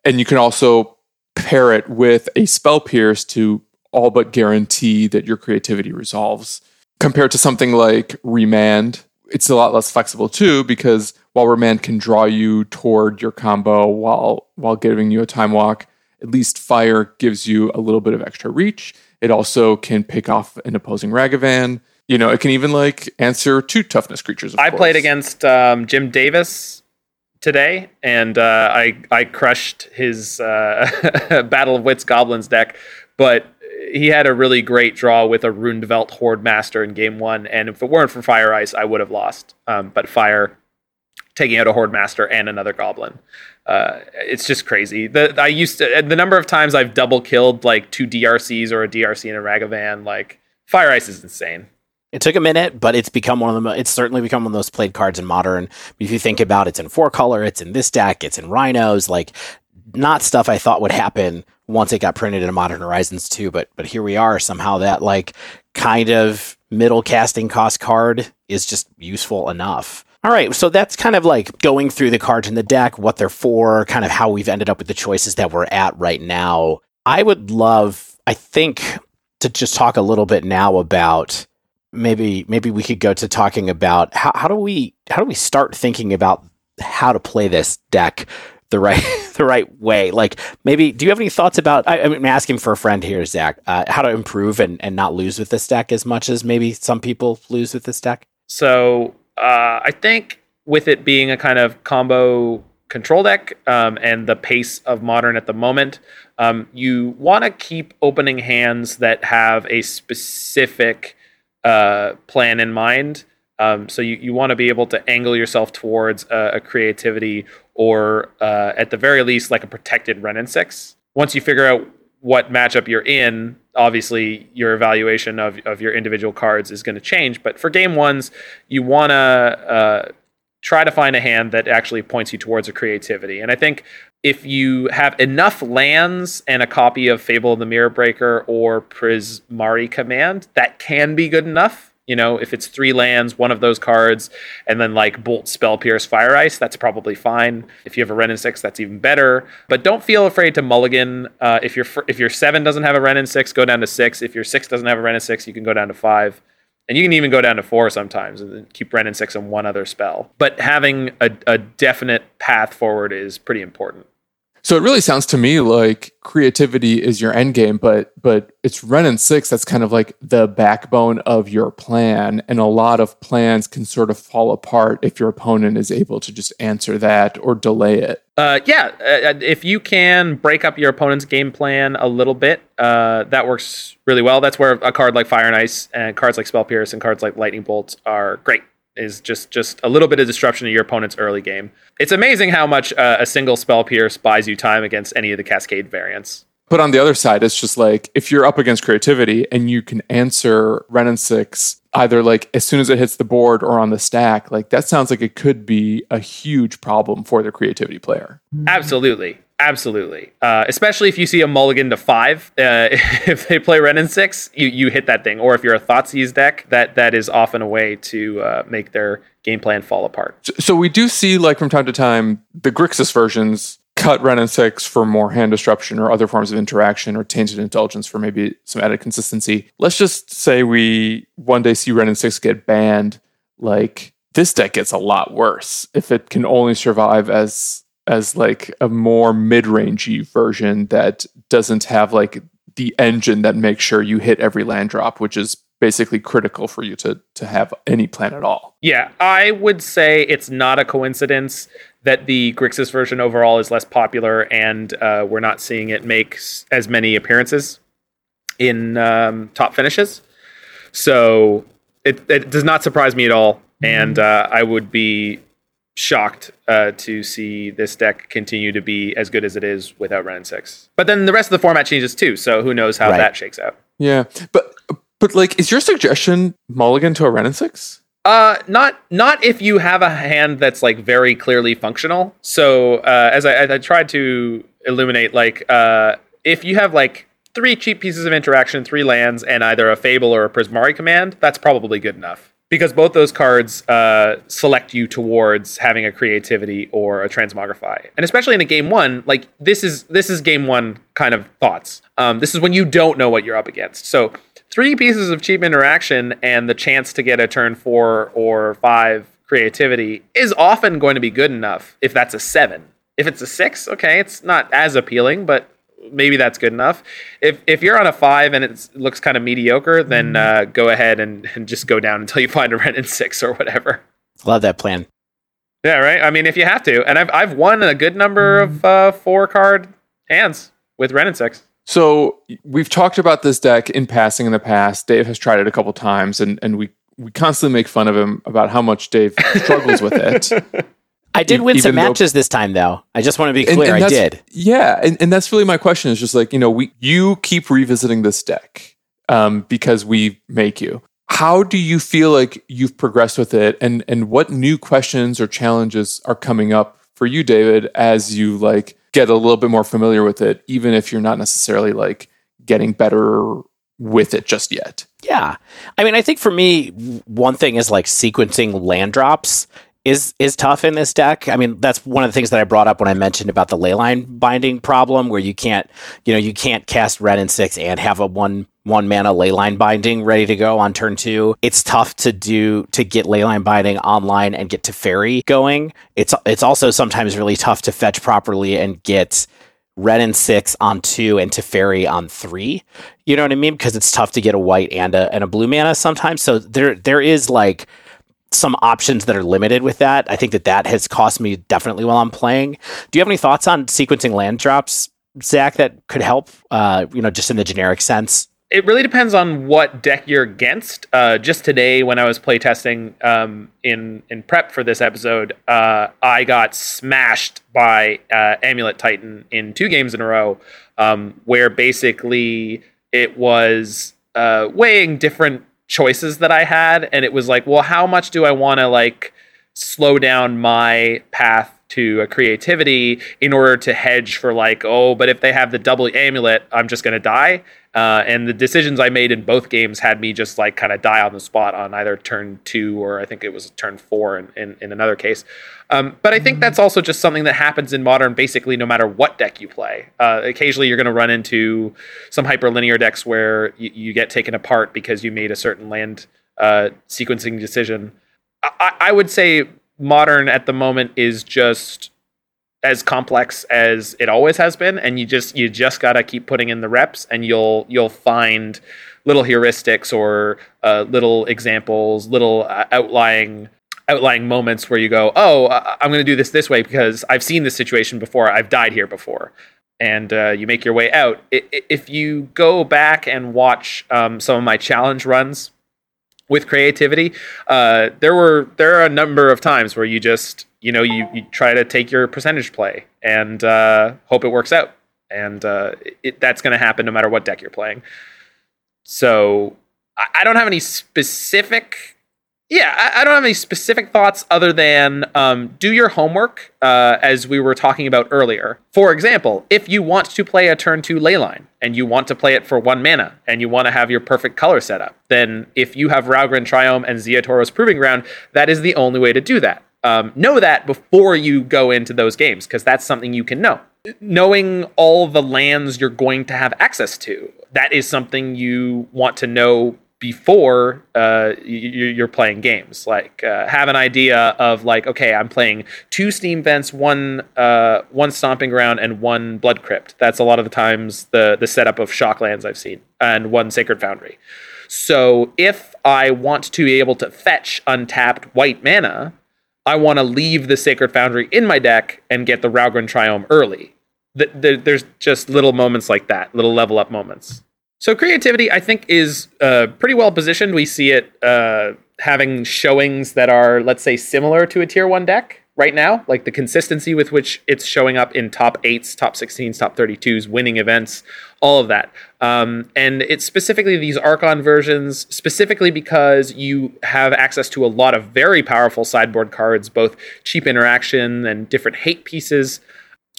and you can also pair it with a spell pierce to all but guarantee that your creativity resolves. Compared to something like Remand, it's a lot less flexible too, because while Remand can draw you toward your combo while while giving you a time walk, at least Fire gives you a little bit of extra reach. It also can pick off an opposing Ragavan. You know, it can even like answer two toughness creatures. of I played against um, Jim Davis today, and uh, I I crushed his uh, *laughs* Battle of Wits Goblins deck, but he had a really great draw with a Rundvelt Hordemaster in game one, and if it weren't for Fire Ice, I would have lost. Um, but Fire taking out a Horde Master and another Goblin. Uh, it's just crazy. The I used to the number of times I've double killed like two DRCs or a DRC and a Ragavan. Like Fire Ice is insane. It took a minute, but it's become one of the. It's certainly become one of those played cards in modern. If you think about it, it's in four color, it's in this deck, it's in rhinos. Like, not stuff I thought would happen once it got printed in Modern Horizons 2, but but here we are. Somehow that like kind of middle casting cost card is just useful enough. All right, so that's kind of like going through the cards in the deck, what they're for, kind of how we've ended up with the choices that we're at right now. I would love, I think, to just talk a little bit now about maybe maybe we could go to talking about how, how do we how do we start thinking about how to play this deck the right *laughs* the right way? Like maybe do you have any thoughts about I, i'm asking for a friend here zach uh, how to improve and, and not lose with this deck as much as maybe some people lose with this deck? So uh, I think with it being a kind of combo control deck um, and the pace of modern at the moment, um, you want to keep opening hands that have a specific uh, plan in mind. Um, so you, you want to be able to angle yourself towards a, a creativity or uh, at the very least like a protected Wrenn and Six. Once you figure out what matchup you're in, obviously your evaluation of, of your individual cards is going to change. But for game ones, you want to uh, try to find a hand that actually points you towards a creativity. And I think if you have enough lands and a copy of Fable of the Mirror Breaker or Prismari Command, that can be good enough. You know, if it's three lands, one of those cards, and then like Bolt, Spell, Pierce, Fire Ice, that's probably fine. If you have a Wrenn and Six, that's even better. But don't feel afraid to mulligan. Uh, if your if your seven doesn't have a Wrenn and Six, go down to six. If your six doesn't have a Wrenn and Six, you can go down to five. And you can even go down to four sometimes and keep Wrenn and Six and one other spell. But having a, a definite path forward is pretty important. So it really sounds to me like creativity is your end game, but but it's Wrenn and Six that's kind of like the backbone of your plan, and a lot of plans can sort of fall apart if your opponent is able to just answer that or delay it. Uh, yeah, uh, if you can break up your opponent's game plan a little bit, uh, that works really well. That's where a card like Fire and Ice and cards like Spell Pierce and cards like Lightning Bolts are great is just just a little bit of disruption to your opponent's early game. It's amazing how much uh, a single spell pierce buys you time against any of the cascade variants. But on the other side, it's just like if you're up against creativity and you can answer Wrenn and Six either like as soon as it hits the board or on the stack, like that sounds like it could be a huge problem for the creativity player. Absolutely. Absolutely, uh, especially if you see a mulligan to five. Uh, *laughs* if they play Wrenn and six, you, you hit that thing. Or if you're a Thoughtseize deck, that that is often a way to uh, make their game plan fall apart. So, so, we do see, like from time to time, the Grixis versions cut Wrenn and six for more hand disruption or other forms of interaction, or tainted indulgence for maybe some added consistency. Let's just say we one day see Wrenn and six get banned. Like this deck gets a lot worse if it can only survive as as like a more mid-rangey version that doesn't have like the engine that makes sure you hit every land drop, which is basically critical for you to to have any plan at all. Yeah, I would say it's not a coincidence that the Grixis version overall is less popular, and uh, we're not seeing it make as many appearances in um, top finishes. So it, it does not surprise me at all, and uh, I would be shocked uh, to see this deck continue to be as good as it is without Wrenn and Six. But then the rest of the format changes too, so who knows how right. that shakes out. Yeah, but but like, is your suggestion Mulligan to a Wrenn and Six? Uh, not not if you have a hand that's like very clearly functional. So uh, as I, I tried to illuminate, like uh, if you have like three cheap pieces of interaction, three lands, and either a Fable or a Prismari command, that's probably good enough because both those cards uh, select you towards having a creativity or a transmogrify. And especially in a game one like this is this is game one kind of thoughts. Um, this is when you don't know what you're up against. So three pieces of cheap interaction and the chance to get a turn four or five creativity is often going to be good enough if that's a seven. If it's a six okay it's not as appealing but maybe that's good enough. If if you're on a five and it looks kind of mediocre, then mm-hmm. uh, go ahead and, and just go down until you *laughs* find a Wrenn and six or whatever. Love that plan. Yeah, right. I mean, if you have to, and I've I've won a good number of mm-hmm. uh, four card hands with Wrenn and six. So we've talked about this deck in passing in the past. Dave has tried it a couple times, and and we we constantly make fun of him about how much Dave struggles with it. *laughs* I did win some matches though, this time, though. I just want to be clear. And, and I did. Yeah, and, and that's really my question. Is just like you know, we you keep revisiting this deck um, because we make you. How do you feel like you've progressed with it, and and what new questions or challenges are coming up for you, David, as you like get a little bit more familiar with it, even if you're not necessarily like getting better with it just yet? Yeah. I mean, I think for me, one thing is like sequencing land drops is is tough in this deck. I mean, that's one of the things that I brought up when I mentioned about the leyline binding problem, where you can't, you know, you can't cast Wrenn and six and have a one one mana leyline binding ready to go on turn two. It's tough to do to get leyline binding online and get Teferi going. It's it's also sometimes really tough to fetch properly and get Wrenn and Six on two and to Teferi on three. You know what I mean? Because it's tough to get a white and a and a blue mana sometimes. So there there is like some options that are limited with that. I think that that has cost me definitely while I'm playing. Do you have any thoughts on sequencing land drops, Zach, that could help? Uh, you know, just in the generic sense. It really depends on what deck you're against. Uh, just today, when I was playtesting um, in in prep for this episode, uh, I got smashed by uh, Amulet Titan in two games in a row, um, where basically it was uh, weighing different choices that I had, and it was like, well, how much do I want to like slow down my path to a creativity in order to hedge for like, oh, but if they have the double amulet, I'm just going to die. Uh, and the decisions I made in both games had me just like kind of die on the spot on either turn two or I think it was turn four in, in, in another case. Um, but I think mm-hmm. that's also just something that happens in modern basically no matter what deck you play. Uh, occasionally you're going to run into some hyperlinear decks where you, you, get taken apart because you made a certain land uh, sequencing decision. I, I would say modern at the moment is just as complex as it always has been and you just you just got to keep putting in the reps and you'll you'll find little heuristics or uh, little examples little uh, outlying outlying moments where you go oh i'm going to do this this way because i've seen this situation before. I've died here before. And uh, you make your way out. If you go back and watch um, some of my challenge runs with creativity, uh, there were there are a number of times where you just you know you, you try to take your percentage play and uh, hope it works out, and uh, it, that's going to happen no matter what deck you're playing. So I, I don't have any specific yeah, I, I, don't have any specific thoughts other than um, do your homework, uh, as we were talking about earlier. For example, if you want to play a turn two leyline and you want to play it for one mana and you want to have your perfect color setup, then if you have Raugrin Triome and Ziatora's Proving Ground, that is the only way to do that. Um, know that before you go into those games because that's something you can know. Knowing all the lands you're going to have access to, that is something you want to know before uh, you, are playing games. Like uh, have an idea of like, okay, I'm playing two Steam Vents, one uh, one Stomping Ground, and one Blood Crypt. That's a lot of the times the the setup of Shocklands I've seen, and one Sacred Foundry. So if I want to be able to fetch untapped white mana, I want to leave the Sacred Foundry in my deck and get the Raugrin Triome early. The, the, there's just little moments like that, little level up moments. So creativity, I think, is uh, pretty well positioned. We see it uh, having showings that are, let's say, similar to a tier one deck right now. Like the consistency with which it's showing up in top eights, top 16s, top 32s, winning events, all of that. Um, and it's specifically these Archon versions, specifically because you have access to a lot of very powerful sideboard cards, both cheap interaction and different hate pieces.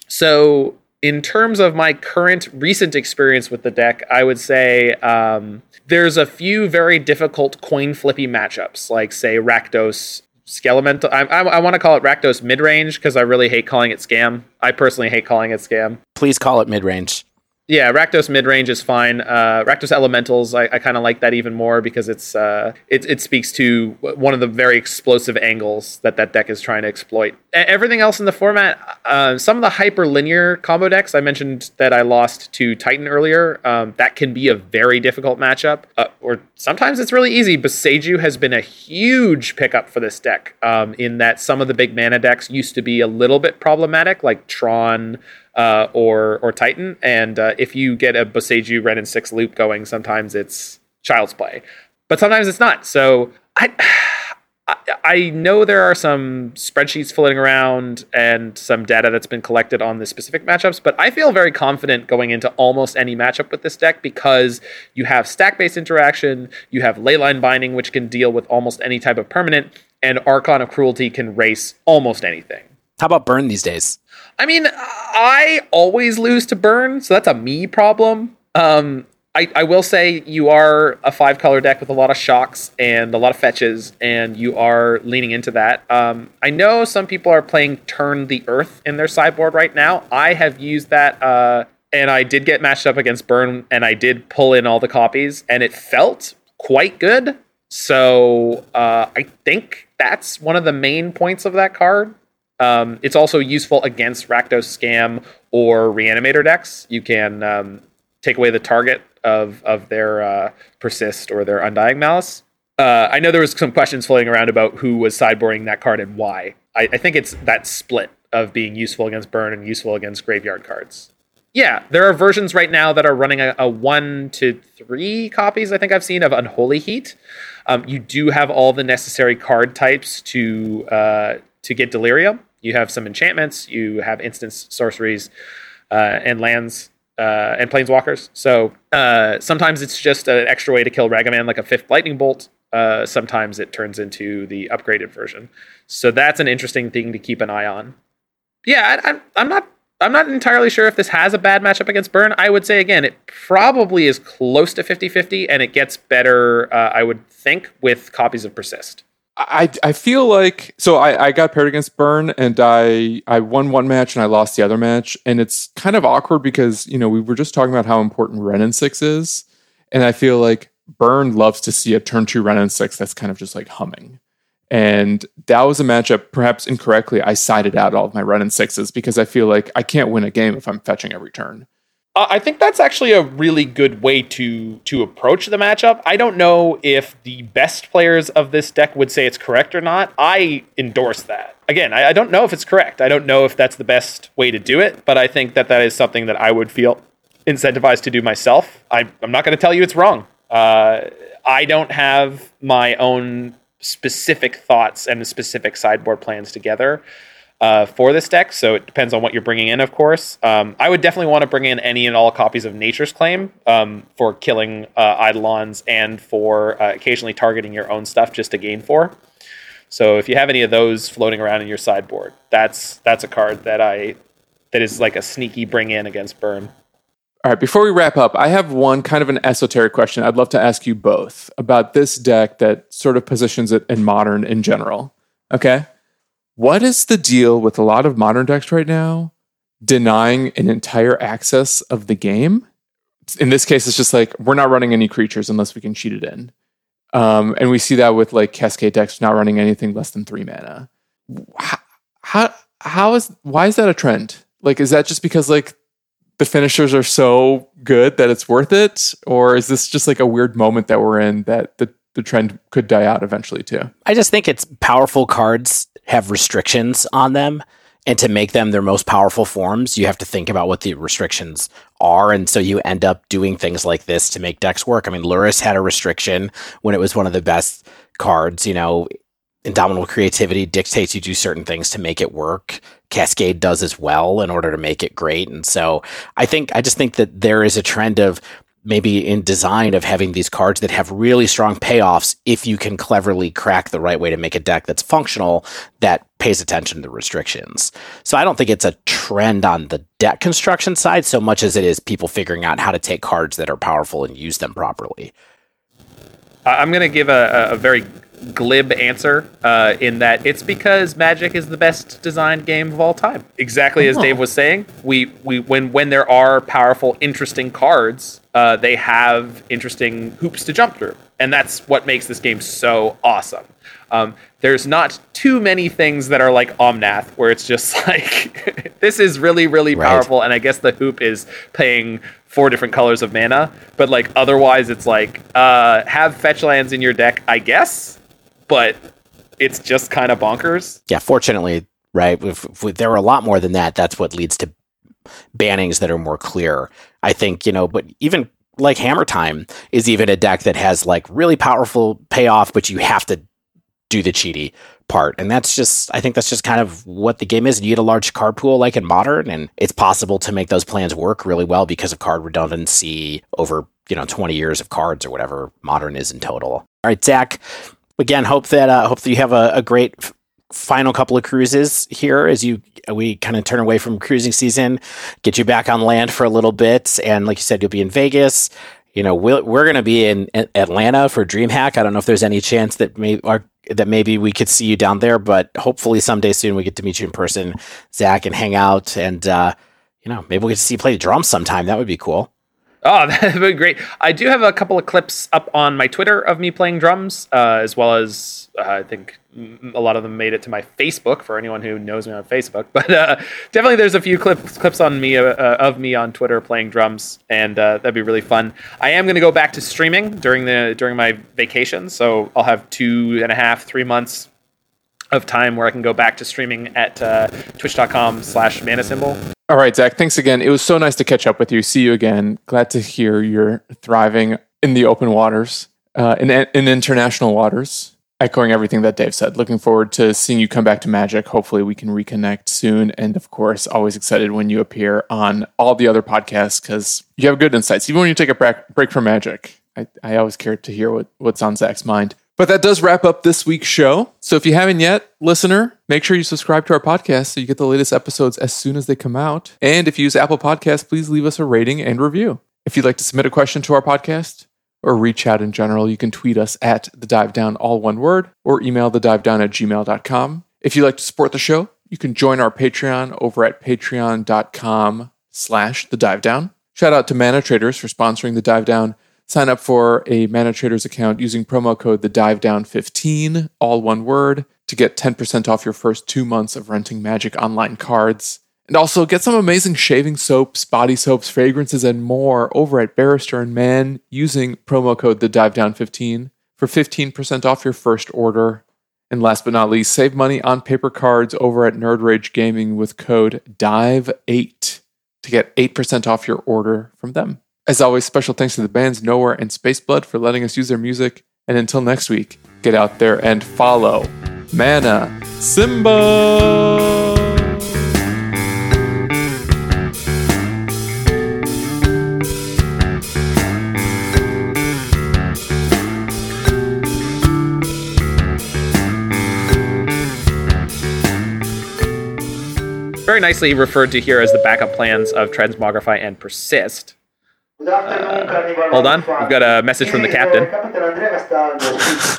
So in terms of my current recent experience with the deck, I would say um, there's a few very difficult coin flippy matchups, like say Rakdos Skelemental. I, I, I want to call it Rakdos mid range because I really hate calling it scam. I personally hate calling it scam. Please call it mid range. Yeah, Rakdos mid range is fine. Uh, Rakdos Elementals, I, I kind of like that even more because it's uh, it, it speaks to one of the very explosive angles that that deck is trying to exploit. Everything else in the format, uh, some of the hyper linear combo decks, I mentioned that I lost to Titan earlier. Um, that can be a very difficult matchup, uh, or sometimes it's really easy. Boseiju has been a huge pickup for this deck um, in that some of the big mana decks used to be a little bit problematic, like Tron uh, or or Titan. And uh, if you get a Boseiju Wrenn and Six loop going, sometimes it's child's play, but sometimes it's not. So *sighs* I. I know there are some spreadsheets floating around and some data that's been collected on the specific matchups, but I feel very confident going into almost any matchup with this deck because you have stack based interaction, you have leyline binding, which can deal with almost any type of permanent, and Archon of Cruelty can race almost anything. How about burn these days? I mean, I always lose to burn, so that's a me problem. Um, I, I will say you are a five color deck with a lot of shocks and a lot of fetches, and you are leaning into that. Um, I know some people are playing Turn the Earth in their sideboard right now. I have used that, uh, and I did get matched up against Burn, and I did pull in all the copies, and it felt quite good. So uh, I think that's one of the main points of that card. Um, it's also useful against Rakdos Scam or Reanimator decks. You can um, take away the target of of their uh, persist or their undying malice. Uh, I know there was some questions floating around about who was sideboarding that card and why. I, I, think it's that split of being useful against burn and useful against graveyard cards. Yeah, there are versions right now that are running a, a one to three copies. I think I've seen of Unholy Heat. Um, you do have all the necessary card types to uh, to get Delirium. You have some enchantments, you have instants sorceries, uh, and lands uh, and planeswalkers. So uh, sometimes it's just an extra way to kill Ragavan, like a fifth lightning bolt. Uh, sometimes it turns into the upgraded version. So that's an interesting thing to keep an eye on. Yeah, I, I'm not. I'm not entirely sure if this has a bad matchup against Burn. I would say again, it probably is close to 50-50, and it gets better. Uh, I would think with copies of Persist. I, I feel like so I, I got paired against Burn and I I won one match and I lost the other match. And it's kind of awkward because you know we were just talking about how important Wrenn and Six is. And I feel like Burn loves to see a turn two Wrenn and Six that's kind of just like humming. And that was a matchup perhaps incorrectly I sided out all of my Wrenn and Sixes because I feel like I can't win a game if I'm fetching every turn I think that's actually a really good way to to approach the matchup. I don't know if the best players of this deck would say it's correct or not. I endorse that. Again, I, I don't know if it's correct. I don't know if that's the best way to do it, but I think that that is something that I would feel incentivized to do myself. I, I'm not going to tell you it's wrong. Uh, I don't have my own specific thoughts and specific sideboard plans together uh, for this deck. So it depends on what you're bringing in, of course. Um, I would definitely want to bring in any and all copies of Nature's Claim um, for killing uh, Eidolons and for uh, occasionally targeting your own stuff just to gain four. So if you have any of those floating around in your sideboard, that's that's a card that I that is like a sneaky bring in against burn. All right, before we wrap up, I have one kind of an esoteric question I'd love to ask you both about this deck that sort of positions it in modern in general. Okay? What is the deal with a lot of modern decks right now denying an entire access of the game? In this case, it's just like we're not running any creatures unless we can cheat it in. Um, and we see that with like Cascade decks not running anything less than three mana. How, how, how is, why is that a trend? Like, is that just because like the finishers are so good that it's worth it? Or is this just like a weird moment that we're in that the, the trend could die out eventually too? I just think it's powerful cards have restrictions on them. And to make them their most powerful forms, you have to think about what the restrictions are. And so you end up doing things like this to make decks work. I mean, Lurrus had a restriction when it was one of the best cards. You know, Indomitable Creativity dictates you do certain things to make it work. Cascade does as well in order to make it great. And so I think, I just think that there is a trend of maybe in design of having these cards that have really strong payoffs if you can cleverly crack the right way to make a deck that's functional that pays attention to the restrictions. So I don't think it's a trend on the deck construction side so much as it is people figuring out how to take cards that are powerful and use them properly. I'm going to give a, a very glib answer uh, in that it's because Magic is the best designed game of all time. Exactly as Dave was saying, we we when when there are powerful, interesting cards, uh, they have interesting hoops to jump through, and that's what makes this game so awesome. Um, there's not too many things that are like Omnath, where it's just *laughs* like this is really really powerful, and I guess the hoop is paying four different colors of mana. But like otherwise, it's like uh, have fetch lands in your deck, I guess but it's just kind of bonkers. Yeah, fortunately, right? If, if there were a lot more than that, that's what leads to bannings that are more clear. I think, you know, but even like Hammer Time is even a deck that has like really powerful payoff, but you have to do the cheaty part. And that's just, I think that's just kind of what the game is. You get a large card pool like in Modern, and it's possible to make those plans work really well because of card redundancy over, you know, 20 years of cards or whatever Modern is in total. All right, Zach, again, hope that uh, hope that you have a, a great final couple of cruises here as you we kind of turn away from cruising season, get you back on land for a little bit, and like you said, you'll be in Vegas. You know, we'll, we're going to be in, Atlanta for DreamHack. I don't know if there's any chance that may or that maybe we could see you down there, but hopefully someday soon we get to meet you in person, Zach, and hang out, and uh, you know, maybe we get to see you play the drums sometime. That would be cool. Oh, *laughs* that would be great. I do have a couple of clips up on my Twitter of me playing drums, uh, as well as uh, I think a lot of them made it to my Facebook for anyone who knows me on Facebook. *laughs* But uh, definitely, there's a few clips clips on me uh, uh, of me on Twitter playing drums, and uh, that'd be really fun. I am going to go back to streaming during the during my vacation, so I'll have two and a half, three months of time where I can go back to streaming at uh, twitch.com slash Manacymbal. All right, Zach, thanks again. It was so nice to catch up with you. See you again. Glad to hear you're thriving in the open waters, uh, in, in international waters. Echoing everything that Dave said. Looking forward to seeing you come back to Magic. Hopefully, we can reconnect soon. And of course, always excited when you appear on all the other podcasts because you have good insights. Even when you take a break, break from Magic, I, I always care to hear what, what's on Zach's mind. But that does wrap up this week's show. So if you haven't yet, listener, make sure you subscribe to our podcast so you get the latest episodes as soon as they come out. And if you use Apple Podcasts, please leave us a rating and review. If you'd like to submit a question to our podcast or reach out in general, you can tweet us at the dive down, all one word, or email the dive down at gmail.com. If you'd like to support the show, you can join our Patreon over at patreon.com slash the dive down. Shout out to Mana Traders for sponsoring the dive down. Sign up for a Mana Traders account using promo code the dive down 15, all one word, to get 10% off your first two months of renting Magic Online cards. And also get some amazing shaving soaps, body soaps, fragrances, and more over at Barrister and Mann using promo code the dive down 15 for 15% off your first order. And last but not least, save money on paper cards over at Nerd Rage Gaming with code DIVE8 to get 8% off your order from them. As always, special thanks to the bands Nowhere and Spaceblood for letting us use their music. And until next week, get out there and follow Manacymbal! Very nicely referred to here as the backup plans of Transmogrify and Persist. Hold on, we've got a message from the captain.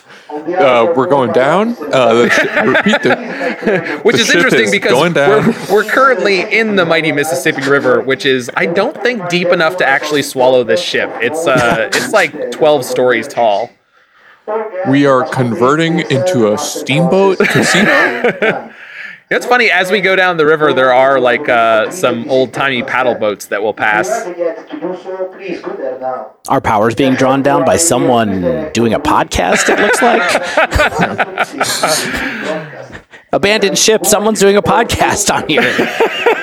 *laughs* Uh, we're going down. Uh, the sh- repeat the. *laughs* Which the is interesting is because we're, we're currently in the mighty Mississippi River, which is I don't think deep enough to actually swallow this ship. It's uh, it's like twelve stories tall. We are converting into a steamboat casino. *laughs* It's funny as we go down the river, there are like uh, some old timey paddle boats that will pass. Our power's being drawn down by someone doing a podcast, it looks like. *laughs* Abandoned ship, someone's doing a podcast on here.